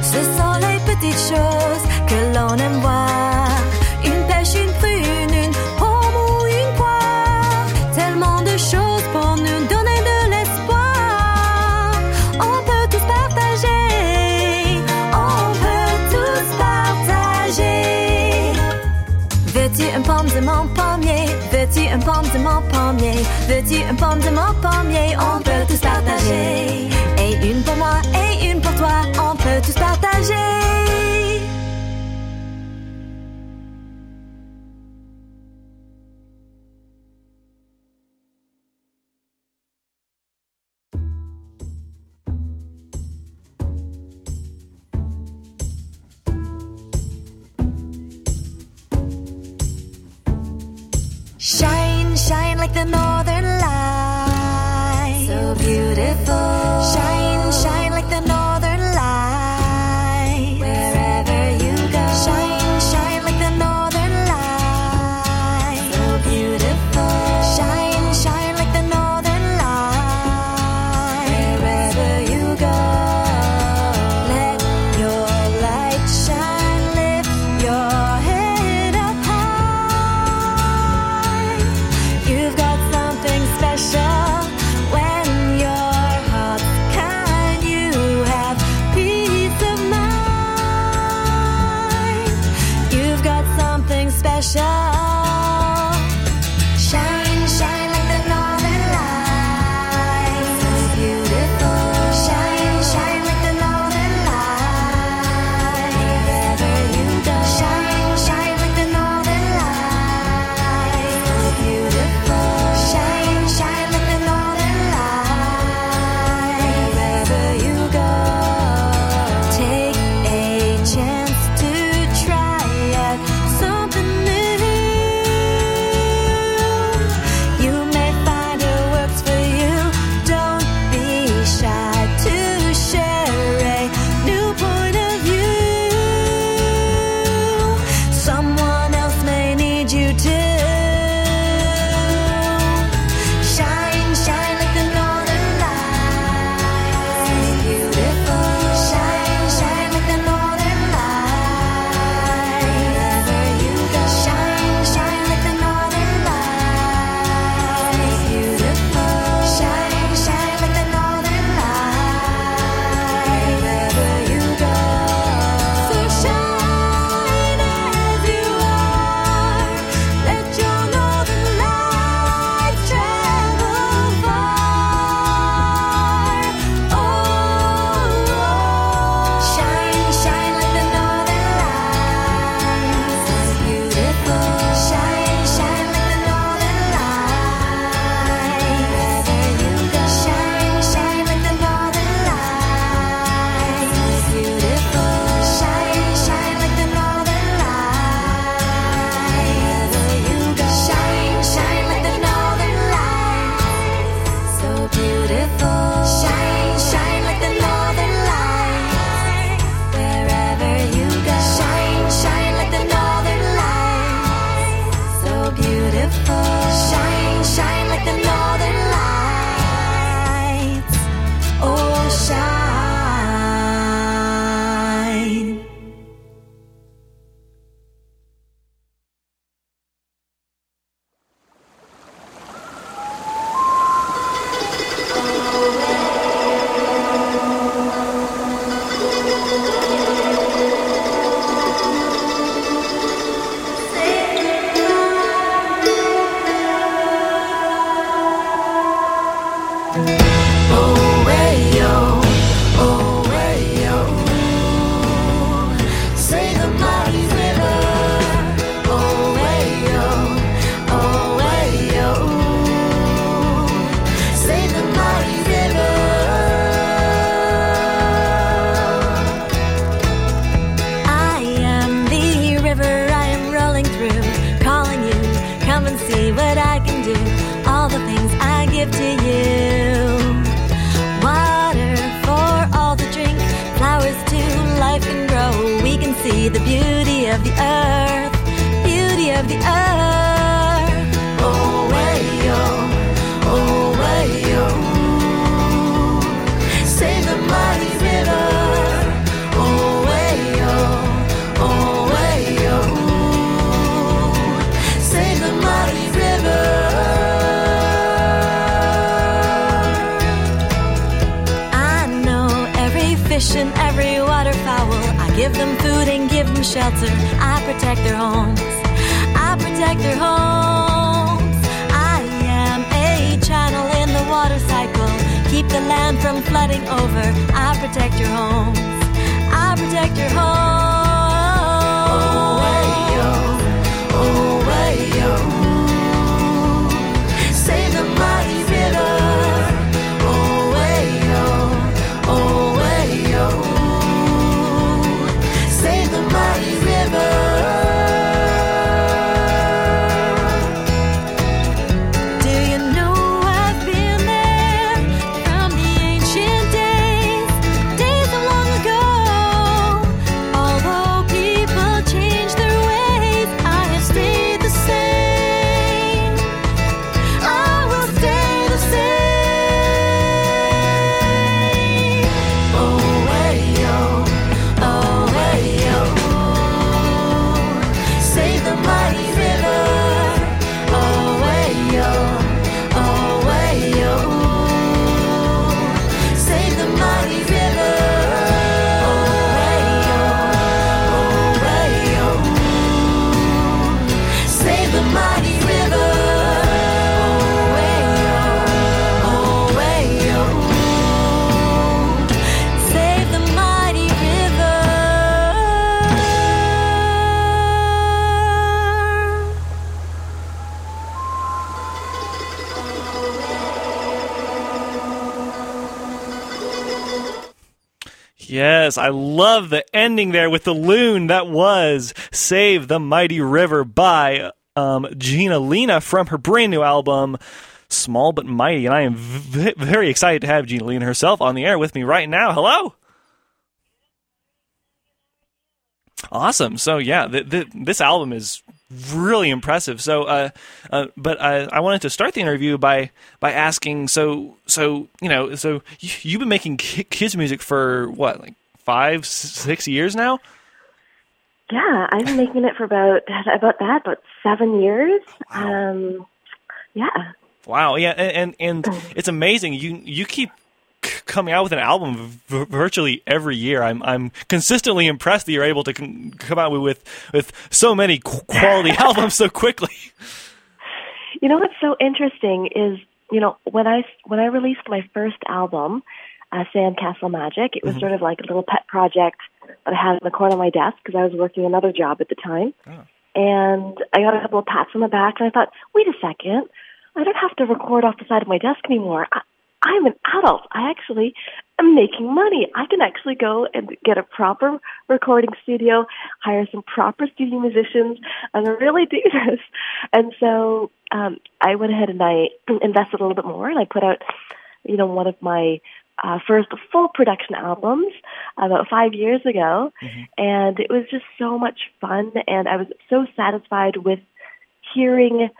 Ce sont les petites choses que l'on aime voir. Veux-tu une pomme de mon pommier? Veux-tu une pomme de mon pommier? On peut tous partager. Et une pour moi et une pour toi. On peut tous partager. See the beauty of the earth, shelter. I protect their homes. I protect their homes. I am a channel in the water cycle. Keep the land from flooding over. I protect your homes. I protect your homes. Oh, way, yo. Oh, way, yo. Yes, I love the ending there with the loon. That was Save the Mighty River by um, Ginalina from her brand new album, Small But Mighty. And I am v- very excited to have Ginalina herself on the air with me right now. Hello. Awesome. So yeah, th- th- this album is really impressive. So, uh, uh, but I, I wanted to start the interview by by asking. So, so you know, so you, you've been making ki- kids music for what, like five, six years now? Yeah, I've been making it for about about that, about seven years. Um, yeah. Wow. Yeah, and and, and it's amazing. You you keep c- coming out with an album v- virtually every year. I'm I'm consistently impressed that you're able to con- come out with with so many quality <laughs> albums so quickly. You know what's so interesting is, you know, when I when I released my first album, uh, Sandcastle Magic, it was Mhm. sort of like a little pet project that I had in the corner of my desk because I was working another job at the time. And I got a couple of pats on the back, and I thought, wait a second, I don't have to record off the side of my desk anymore. I, I'm an adult. I actually am making money. I can actually go and get a proper recording studio, hire some proper studio musicians, and really <laughs> do this. And so um, I went ahead and I <clears throat> invested a little bit more, and I put out, you know, one of my uh, first full production albums about five years ago, and it was just so much fun, and I was so satisfied with hearing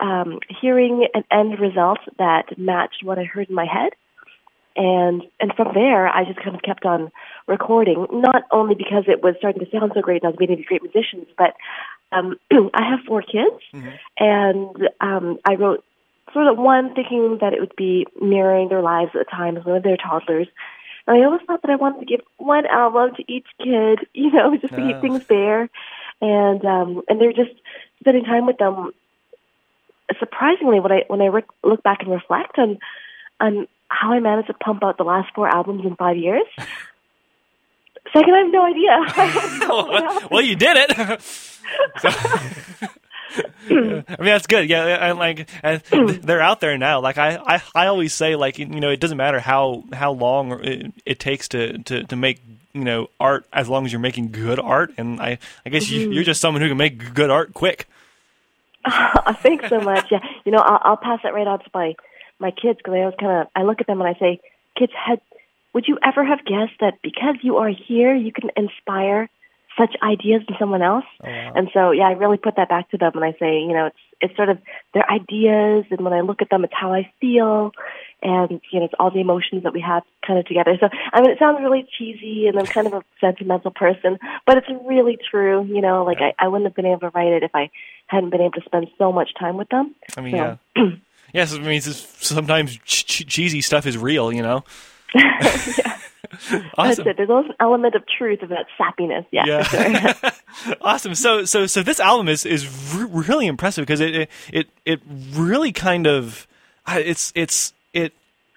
um, hearing an end result that matched what I heard in my head. And and from there, I just kind of kept on recording. Not only because it was starting to sound so great and I was meeting these great musicians, but um, <clears throat> I have four kids, and um, I wrote sort of one thinking that it would be mirroring their lives at the time as when they're toddlers. And I always thought that I wanted to give one album to each kid, <laughs> you know, just to Oh. keep things fair. And um, and they're just spending time with them. Surprisingly, when I when I re- look back and reflect on on how I managed to pump out the last four albums in five years, second, I have no idea. <laughs> <laughs> well, you did it. So- I mean that's good. Yeah, and like and they're out there now. Like I, I, I always say, like you know, it doesn't matter how how long it, it takes to, to to make you know art, as long as you're making good art. And I, I guess you, Mhm. you're just someone who can make good art quick. <laughs> Thanks so much. Yeah, you know, I'll, I'll pass that right on to my my kids because I always kind of I look at them and I say, kids, had would you ever have guessed that because you are here, you can inspire such ideas in someone else? Oh, and so, yeah, I really put that back to them, and I say, you know, it's it's sort of their ideas, and when I look at them, it's how I feel, and you know, it's all the emotions that we have kind of together. So, I mean, it sounds really cheesy, and I'm kind of a sentimental person, but it's really true. You know, like I, I wouldn't have been able to write it if I hadn't been able to spend so much time with them. I mean, So- yeah. <clears throat> yes, it means it's- sometimes ch- ch- cheesy stuff is real, you know? <laughs> That's Awesome. it. There's always an element of truth of that sappiness. Yeah, Yeah. <laughs> sure. <laughs> awesome. So so so this album is is re- really impressive because it it it it really kind of it's it's it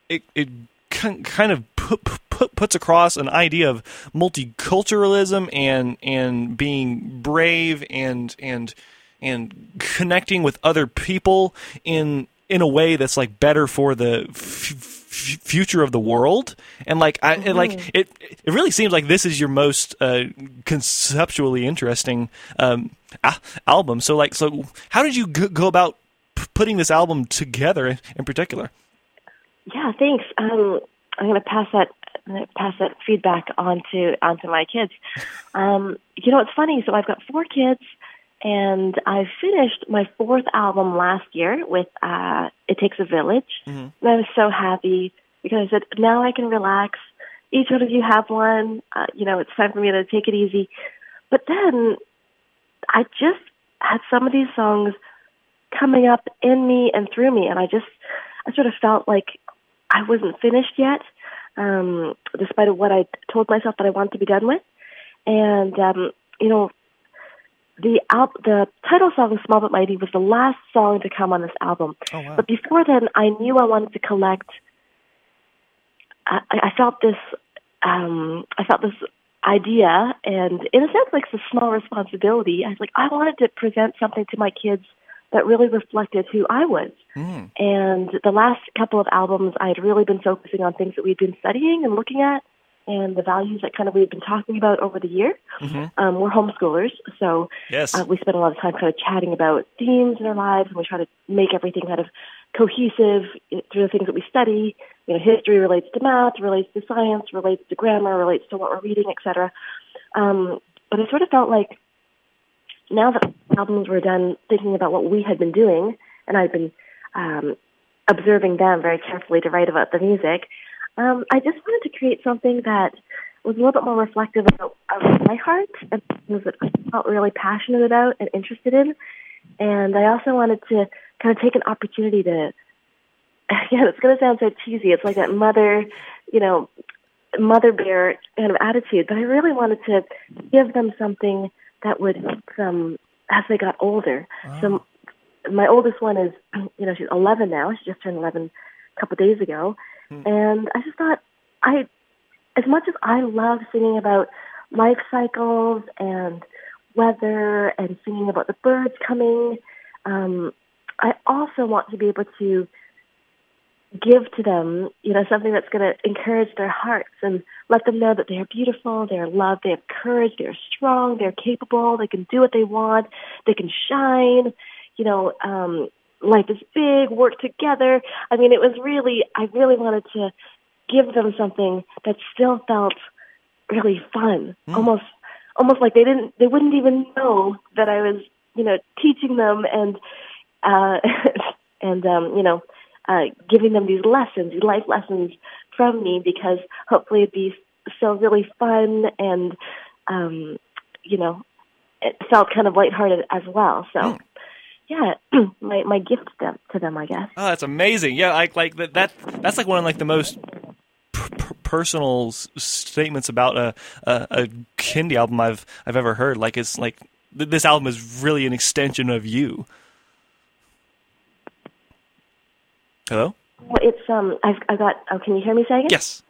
it it kind of put, put, puts across an idea of multiculturalism and and being brave and and and connecting with other people in in a way that's like better for the f- f- future of the world and like I it, like Mhm. it it really seems like this is your most uh, conceptually interesting um, a- album so like so how did you g- go about p- putting this album together in, in particular Yeah, thanks. Um, I'm going to pass that pass that feedback on to onto my kids. Um, you know, it's funny. So I've got four kids, and I finished my fourth album last year with uh, "It Takes a Village." And I was so happy because I said, now I can relax. Each one of you have one. Uh, you know, it's time for me to take it easy. But then I just had some of these songs coming up in me and through me, and I just, I sort of felt like I wasn't finished yet, um, despite of what I told myself that I wanted to be done with. And um, you know, the al- the title song "Small but Mighty" was the last song to come on this album. But before then, I knew I wanted to collect. I, I felt this. Um, I felt this idea, and in a sense, like it's a small responsibility. I was like, I wanted to present something to my kids that really reflected who I was. And the last couple of albums, I had really been focusing on things that we'd been studying and looking at, and the values that kind of we've been talking about over the year. Um, we're homeschoolers, so Yes. uh, we spend a lot of time kind of chatting about themes in our lives, and we try to make everything kind of cohesive through the things that we study. You know, history relates to math, relates to science, relates to grammar, relates to what we're reading, etc. Um, but I sort of felt like now that albums were done, thinking about what we had been doing, and I'd been um, observing them very carefully to write about the music, um, I just wanted to create something that was a little bit more reflective of, of my heart and things that I felt really passionate about and interested in. And I also wanted to kind of take an opportunity to, <laughs> yeah, it's going to sound so cheesy. It's like that mother, you know, mother bear kind of attitude. But I really wanted to give them something that would help them as they got older. So my oldest one is, <clears throat> you know, she's 11 now. She just turned 11 a couple of days ago. And I just thought, I, as much as I love singing about life cycles and weather and singing about the birds coming, um, I also want to be able to give to them, you know, something that's going to encourage their hearts and let them know that they are beautiful, they are loved, they have courage, they're strong, they're capable, they can do what they want, they can shine, you know, um, life is big, work together. I mean, it was really, I really wanted to give them something that still felt really fun, almost, almost like they didn't, they wouldn't even know that I was, you know, teaching them and, uh, <laughs> and, um, you know, uh, giving them these lessons, these life lessons from me because hopefully it'd be so really fun and, um, you know, it felt kind of lighthearted as well. So, yeah, <clears throat> my my gift to them, to them, I guess. Oh, that's amazing. Yeah, like like that. that that's like one of like the most p- p- personal s- statements about a, a a Kindy album I've I've ever heard. Like it's like th- this album is really an extension of you. Hello. Well, it's um, I've I've got. Oh, can you hear me, Sagan? Yes.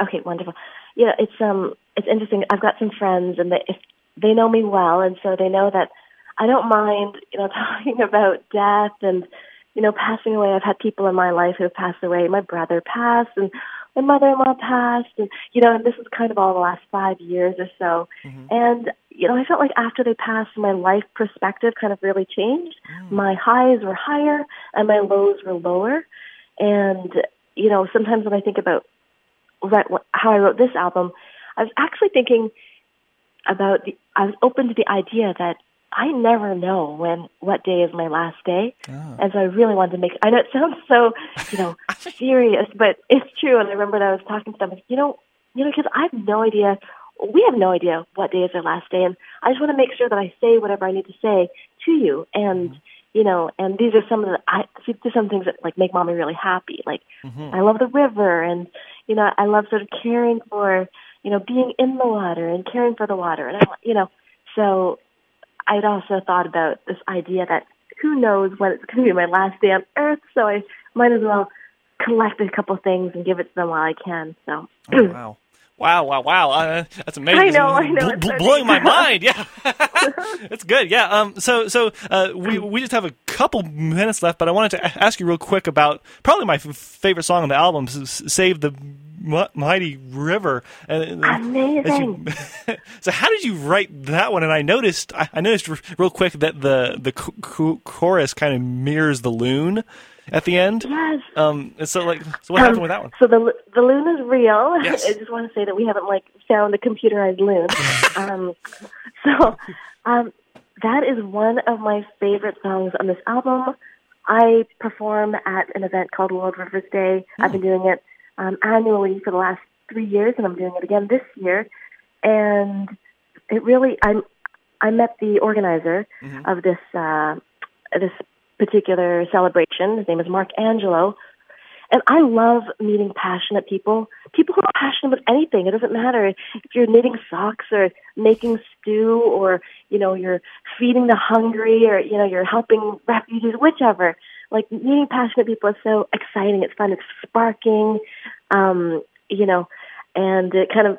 Okay, wonderful. Yeah, it's um, it's interesting. I've got some friends, and they if they know me well, and so they know that I don't mind, you know, <laughs> talking about death and you know passing away. I've had people in my life who have passed away. My brother passed, and my mother-in-law passed, and you know, and this is kind of all the last five years or so. Mm-hmm. And you know, I felt like after they passed, my life perspective kind of really changed. Mm. My highs were higher, and my lows were lower. And you know, sometimes when I think about how I wrote this album, I was actually thinking about the. I was open to the idea that I never know when what day is my last day, oh. and so I really wanted to make. I know it sounds so, you know, <laughs> serious, but it's true. And I remember that I was talking to them. You know, you know, because I have no idea. We have no idea what day is our last day, and I just want to make sure that I say whatever I need to say to you. And mm-hmm. you know, and these are some of the. I are some things that like make mommy really happy. Like mm-hmm. I love the river, and you know, I love sort of caring for, you know, being in the water and caring for the water, and I, you know, so I'd also thought about this idea that who knows when it's going to be my last day on Earth, so I might as well collect a couple things and give it to them while I can. So. Oh, wow. Wow, wow, wow. Uh, that's <laughs> amazing. I know, I know, Bl- blowing my <laughs> mind. Yeah. <laughs> That's good. Yeah. Um, so, so, uh, we, we just have a couple minutes left, but I wanted to ask you real quick about probably my f- favorite song on the album, Save the Mighty River. And- Amazing. <laughs> so how did you write that one? And I noticed, I, noticed real quick that the, the chorus kind of mirrors the loon at the end. Yes. Um, so like, so what Um, happened with that one? So the the loon is real. Yes. <laughs> I just want to say that we haven't like found a computerized loon. <laughs> um, so um, that is one of my favorite songs on this album. I perform at an event called World Rivers Day. I've been doing it um, annually for the last three years, and I'm doing it again this year. And it really, I'm. I met the organizer of this uh, this particular celebration. His name is Mark Angelo. And I love meeting passionate people, people who are passionate about anything. It doesn't matter if you're knitting socks or making stew or, you know, you're feeding the hungry or, you know, you're helping refugees, whichever. Like meeting passionate people is so exciting. It's fun. It's sparking, um, you know, and it kind of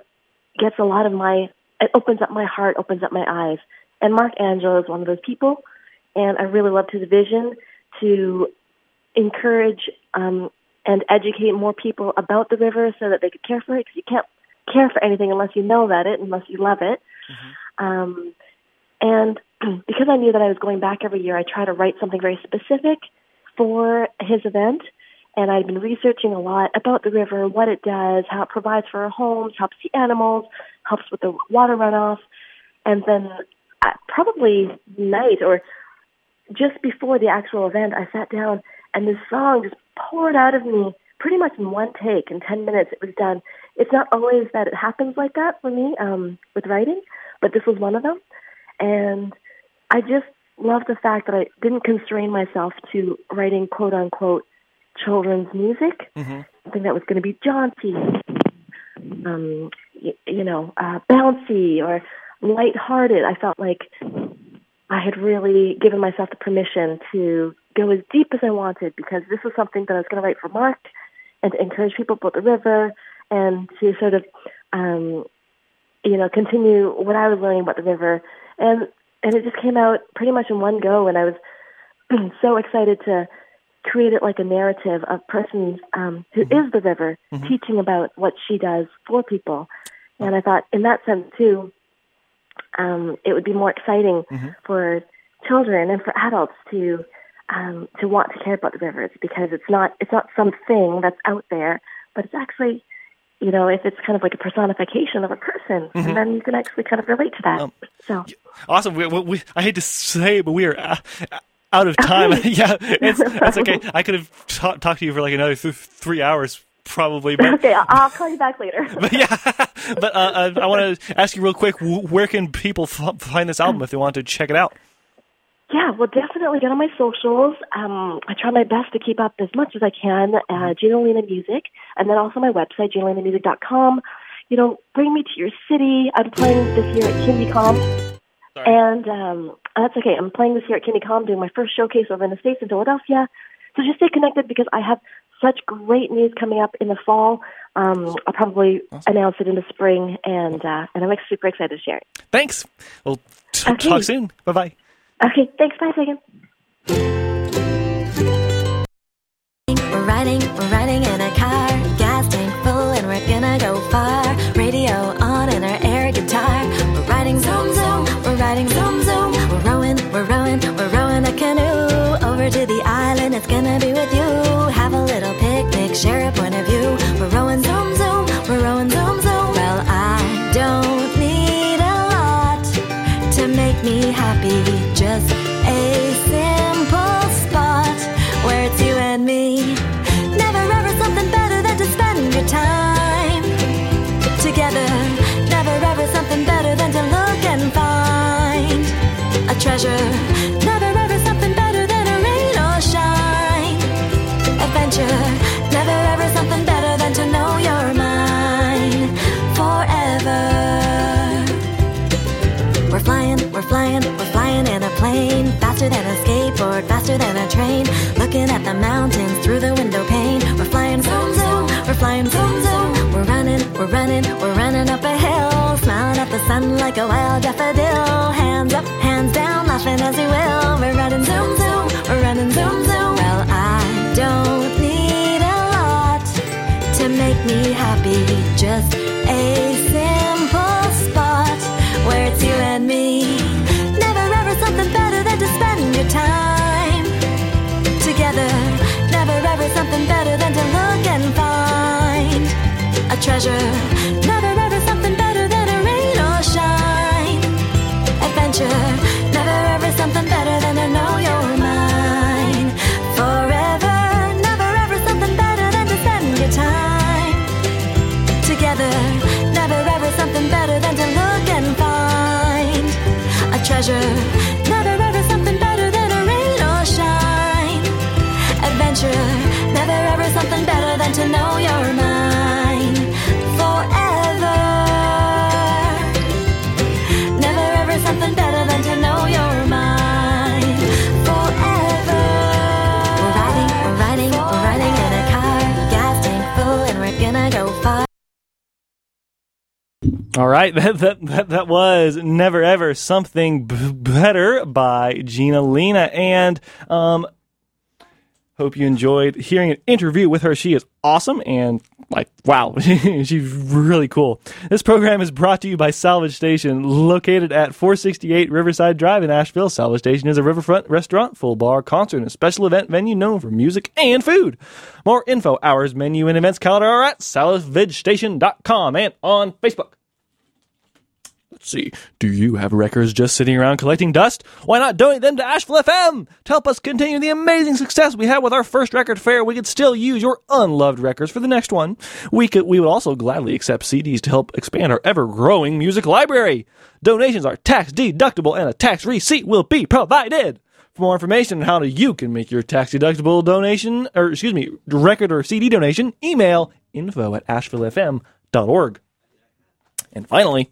gets a lot of my, it opens up my heart, opens up my eyes. And Mark Angelo is one of those people. And I really loved his vision to encourage um, and educate more people about the river so that they could care for it. Because you can't care for anything unless you know about it, unless you love it. Um, and <clears throat> because I knew that I was going back every year, I try to write something very specific for his event. And I'd been researching a lot about the river, what it does, how it provides for our homes, helps the animals, helps with the water runoff. And then uh, probably night or just before the actual event, I sat down and this song just poured out of me pretty much in one take. In 10 minutes, it was done. It's not always that it happens like that for me um, with writing, but this was one of them. And I just love the fact that I didn't constrain myself to writing quote unquote children's music. Something that was going to be jaunty, um, you, you know, uh, bouncy or lighthearted. I felt like I had really given myself the permission to go as deep as I wanted because this was something that I was going to write for Mark and to encourage people about the river and to sort of, um, you know, continue what I was learning about the river. And, and it just came out pretty much in one go. And I was <clears throat> so excited to create it like a narrative of persons um, who is the river teaching about what she does for people. And I thought in that sense too, um, it would be more exciting for children and for adults to um, to want to care about the rivers because it's not it's not something that's out there, but it's actually you know if it's kind of like a personification of a person, Mhm. and then you can actually kind of relate to that. so Awesome. We, we, I hate to say, but we are uh, out of time. <laughs> <laughs> yeah, it's, that's okay. I could have ta- talked to you for like another th- three hours, probably. But okay, I'll, call you back later. <laughs> but yeah, but uh, uh, I want to ask you real quick: where can people f- find this album if they want to check it out? Yeah, well, definitely get on my socials. Um, I try my best to keep up as much as I can. Uh, Ginalina Music, and then also my website, GinalinaMusic.com. You know, bring me to your city. I'm playing this year at KindieComm. And um, that's okay. I'm playing this year at KindieComm, doing my first showcase over in the States in Philadelphia. So just stay connected because I have such great news coming up in the fall. Um, I'll probably announce it in the spring, and uh, and I'm like, super excited to share it. Thanks. We'll t- Okay. talk soon. Bye bye. Okay, thanks. Bye, Megan. We're riding, we're riding in a car, gas tank full, and we're gonna go far. Radio on and our air guitar. We're riding zoom zoom, we're riding zoom zoom. We're rowing, we're rowing, we're rowing a canoe over to the island. It's gonna be with you. Have a little picnic. faster skateboard, faster than a train. Looking at the mountains through the window pane. We're flying zoom zoom, we're flying zoom zoom. We're running, we're running, we're running up a hill. Smiling at the sun like a wild daffodil. Hands up, hands down, laughing as we will. We're running zoom zoom, we're running zoom zoom. Well, I don't need a lot to make me happy. Just a simple spot where it's you and me. Time together. Never ever something better than to look and find a treasure. Never ever something better than a rain or shine adventure. Never ever something better than to know you're mine forever. Never ever something better than to spend your time together. Never ever something better than to look and find a treasure. Adventure. Never ever something better than to know you're mine forever. Never ever something better than to know you're mine forever. We're riding, we're riding, we're riding in a car, gas tank full, and we're gonna go far. All right, <laughs> that that that, that was never ever something b- better by Ginalina, and um, hope you enjoyed hearing an interview with her. She is awesome and like wow, <laughs> she's really cool. This program is brought to you by Salvage Station, located at 468 Riverside Drive in Asheville. Salvage Station is a riverfront restaurant, full bar, concert, and special event venue known for music and food. More info, hours, menu, and events calendar are at salvagestation.com and on Facebook. Let's see. Do you have records just sitting around collecting dust? Why not donate them to Asheville FM? To help us continue the amazing success we had with our first record fair, we could still use your unloved records for the next one. We could we would also gladly accept CDs to help expand our ever-growing music library. Donations are tax deductible and a tax receipt will be provided. For more information on how you can make your tax deductible donation, or excuse me, record or CD donation, email info at ashevillefm.org. And finally,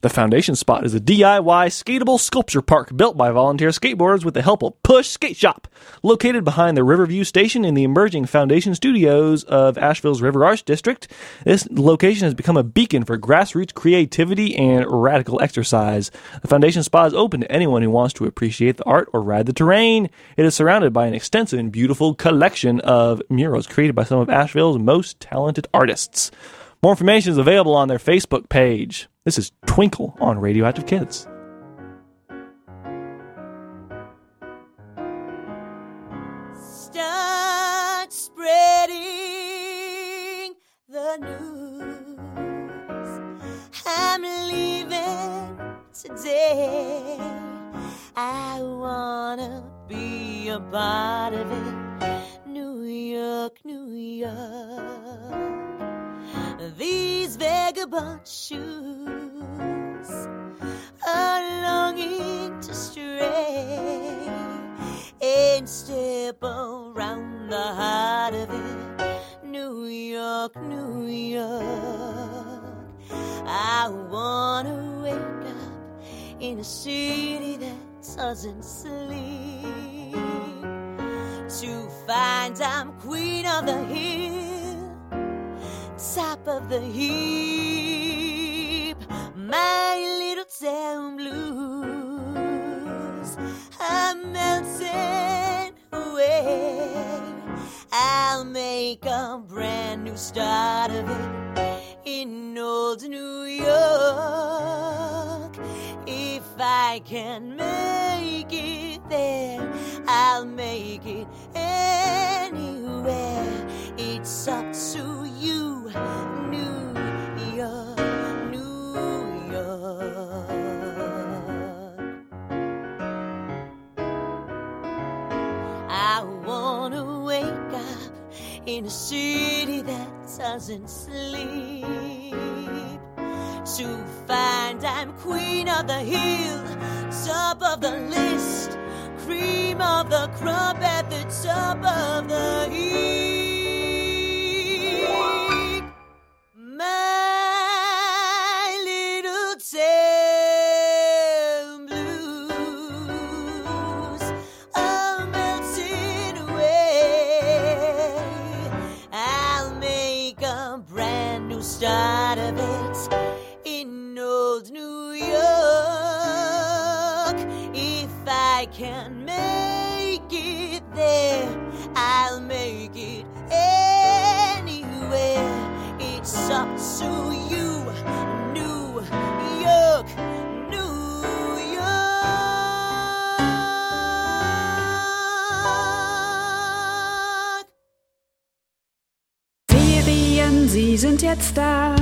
the Foundation Spot is a DIY skatable sculpture park built by volunteer skateboarders with the help of Push Skate Shop. Located behind the Riverview Station in the emerging Foundation Studios of Asheville's River Arts District, this location has become a beacon for grassroots creativity and radical exercise. The Foundation Spot is open to anyone who wants to appreciate the art or ride the terrain. It is surrounded by an extensive and beautiful collection of murals created by some of Asheville's most talented artists. More information is available on their Facebook page. This is Twinkle on Radio Active Kids. Start spreading the news. I'm leaving today. I wanna be a part of it. New York, New York. These vagabond shoes are longing to stray and step around the heart of it. New York, New York. I wanna wake up in a city that doesn't sleep. To find I'm queen of the hill, top of the heap. My little town blues are melting away. I'll make a brand new start of it in old New York. If I can make it there, I'll make it anywhere. It's up to you, in a city that doesn't sleep. To find I'm queen of the hill, top of the list, cream of the crop at the top of the heap. Sie sind jetzt da.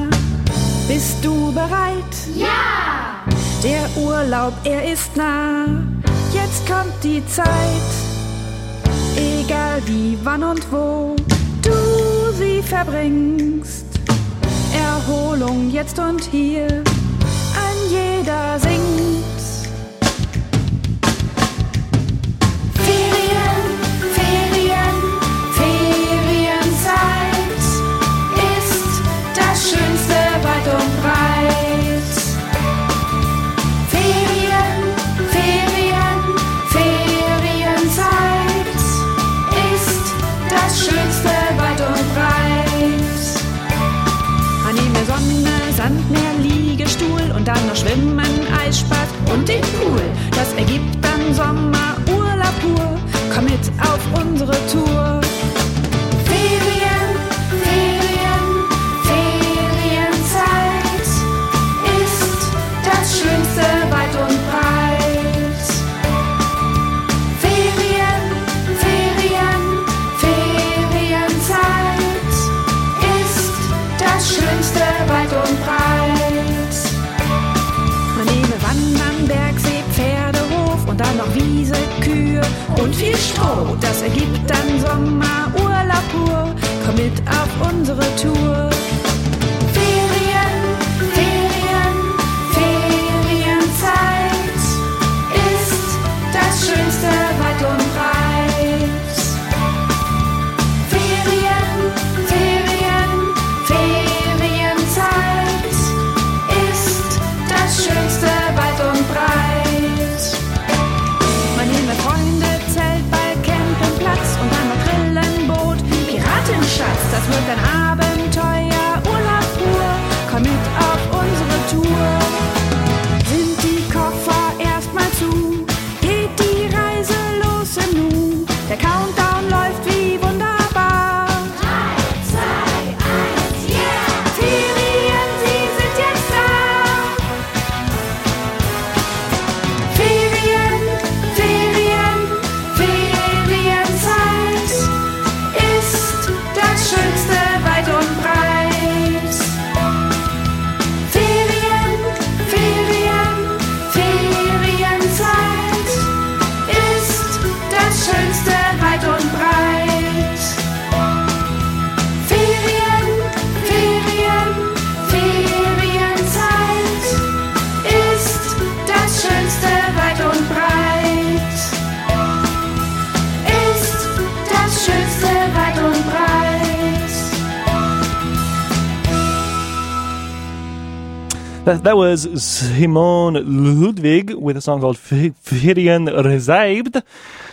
Bist du bereit? Ja! Der Urlaub, er ist nah. Jetzt kommt die Zeit. Egal wie, wann und wo du sie verbringst. Erholung jetzt und hier. Ein jeder singt. Und den Pool. Das ergibt dann Sommerurlaub pur. Komm mit auf unsere Tour. Und viel Stroh. Das ergibt dann Sommerurlaub pur. Komm mit auf unsere Tour. That, was Simone Ludwig with a song called F- Ferien Reserved.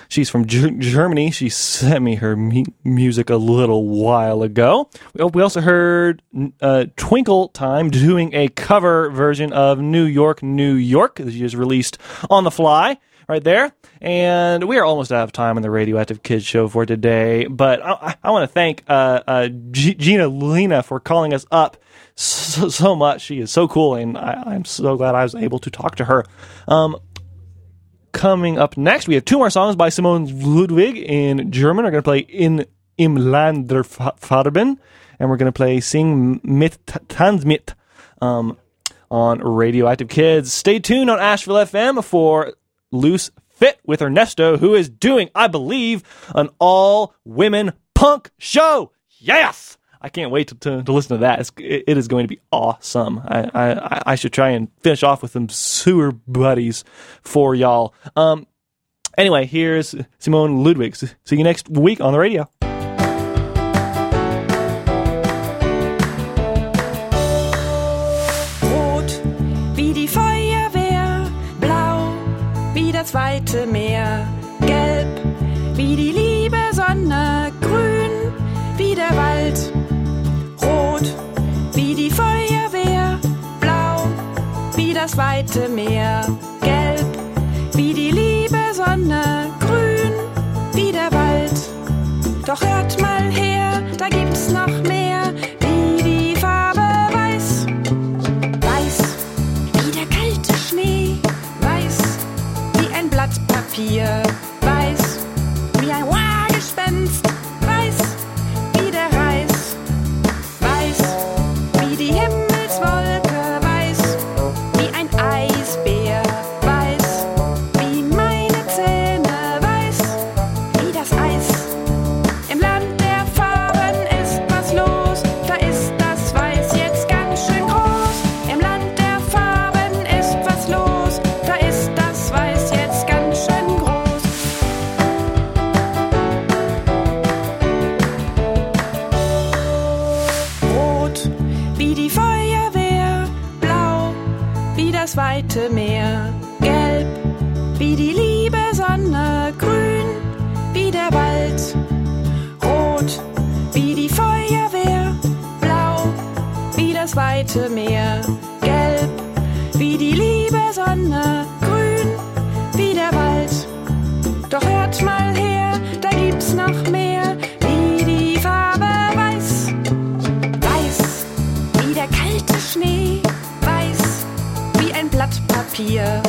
She's from Ger- Germany. She sent me her mu- music a little while ago. We also heard uh, Twinkle Time doing a cover version of New York, New York that she just released on the fly right there. And we are almost out of time on the Radio Active Kids show for today. But I, I, I want to thank uh, uh, G- Ginalina for calling us up so, so much. She is so cool, and I, I'm so glad I was able to talk to her. Um, coming up next, we have two more songs by Simone Ludwig in German. We're going to play In Im Land der Farben, and we're going to play Sing mit Tanz mit um, on Radio Active Kids. Stay tuned on Asheville FM for Loose Fit with Ernesto, who is doing, I believe, an all women punk show. Yes! I can't wait to, to, to listen to that. It's, it, is going to be awesome. I, I, I should try and finish off with some sewer buddies for y'all. Um, anyway, here's Simone Ludwig. See you next week on the radio. Rot wie die Feuerwehr, blau wie das weite Meer, das weite Meer. Gelb wie die liebe Sonne, grün wie der Wald. Doch hört mal her, da gibt's noch mehr wie die Farbe weiß. Weiß wie der kalte Schnee, weiß wie ein Blatt Papier. Feuerwehr, blau wie das weite Meer, gelb wie die liebe Sonne, grün wie der Wald, rot wie die Feuerwehr, blau wie das weite Meer, gelb wie die liebe Sonne, grün wie der Wald. Doch hört mal Schnee, weiß wie ein Blatt Papier.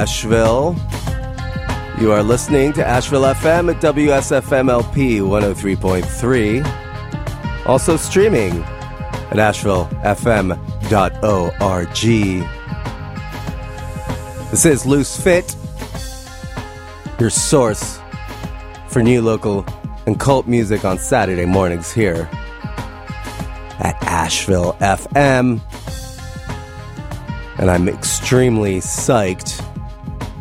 Asheville. You are listening to Asheville FM at WSFMLP 103.3. Also streaming at AshevilleFM.org. This is Loose Fit, your source for new local and cult music on Saturday mornings here at Asheville FM. And I'm extremely psyched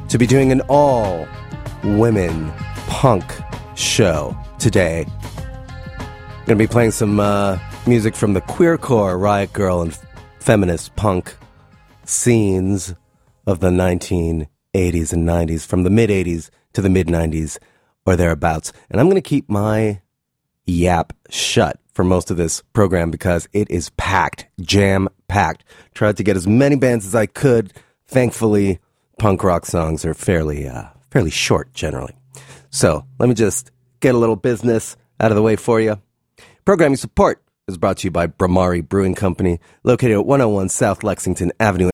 to be doing an all women punk show today. Gonna be playing some uh, music from the queercore, riot girl, and feminist punk scenes of the 1980s and 90s, from the mid 80s to the mid 90s or thereabouts. And I'm gonna keep my yap shut for most of this program because it is packed, jam packed. Tried to get as many bands as I could. Thankfully, punk rock songs are fairly uh, fairly short generally. So let me just get a little business out of the way for you. Programming support is brought to you by Bhramari Brewing Company, located at 101 South Lexington Avenue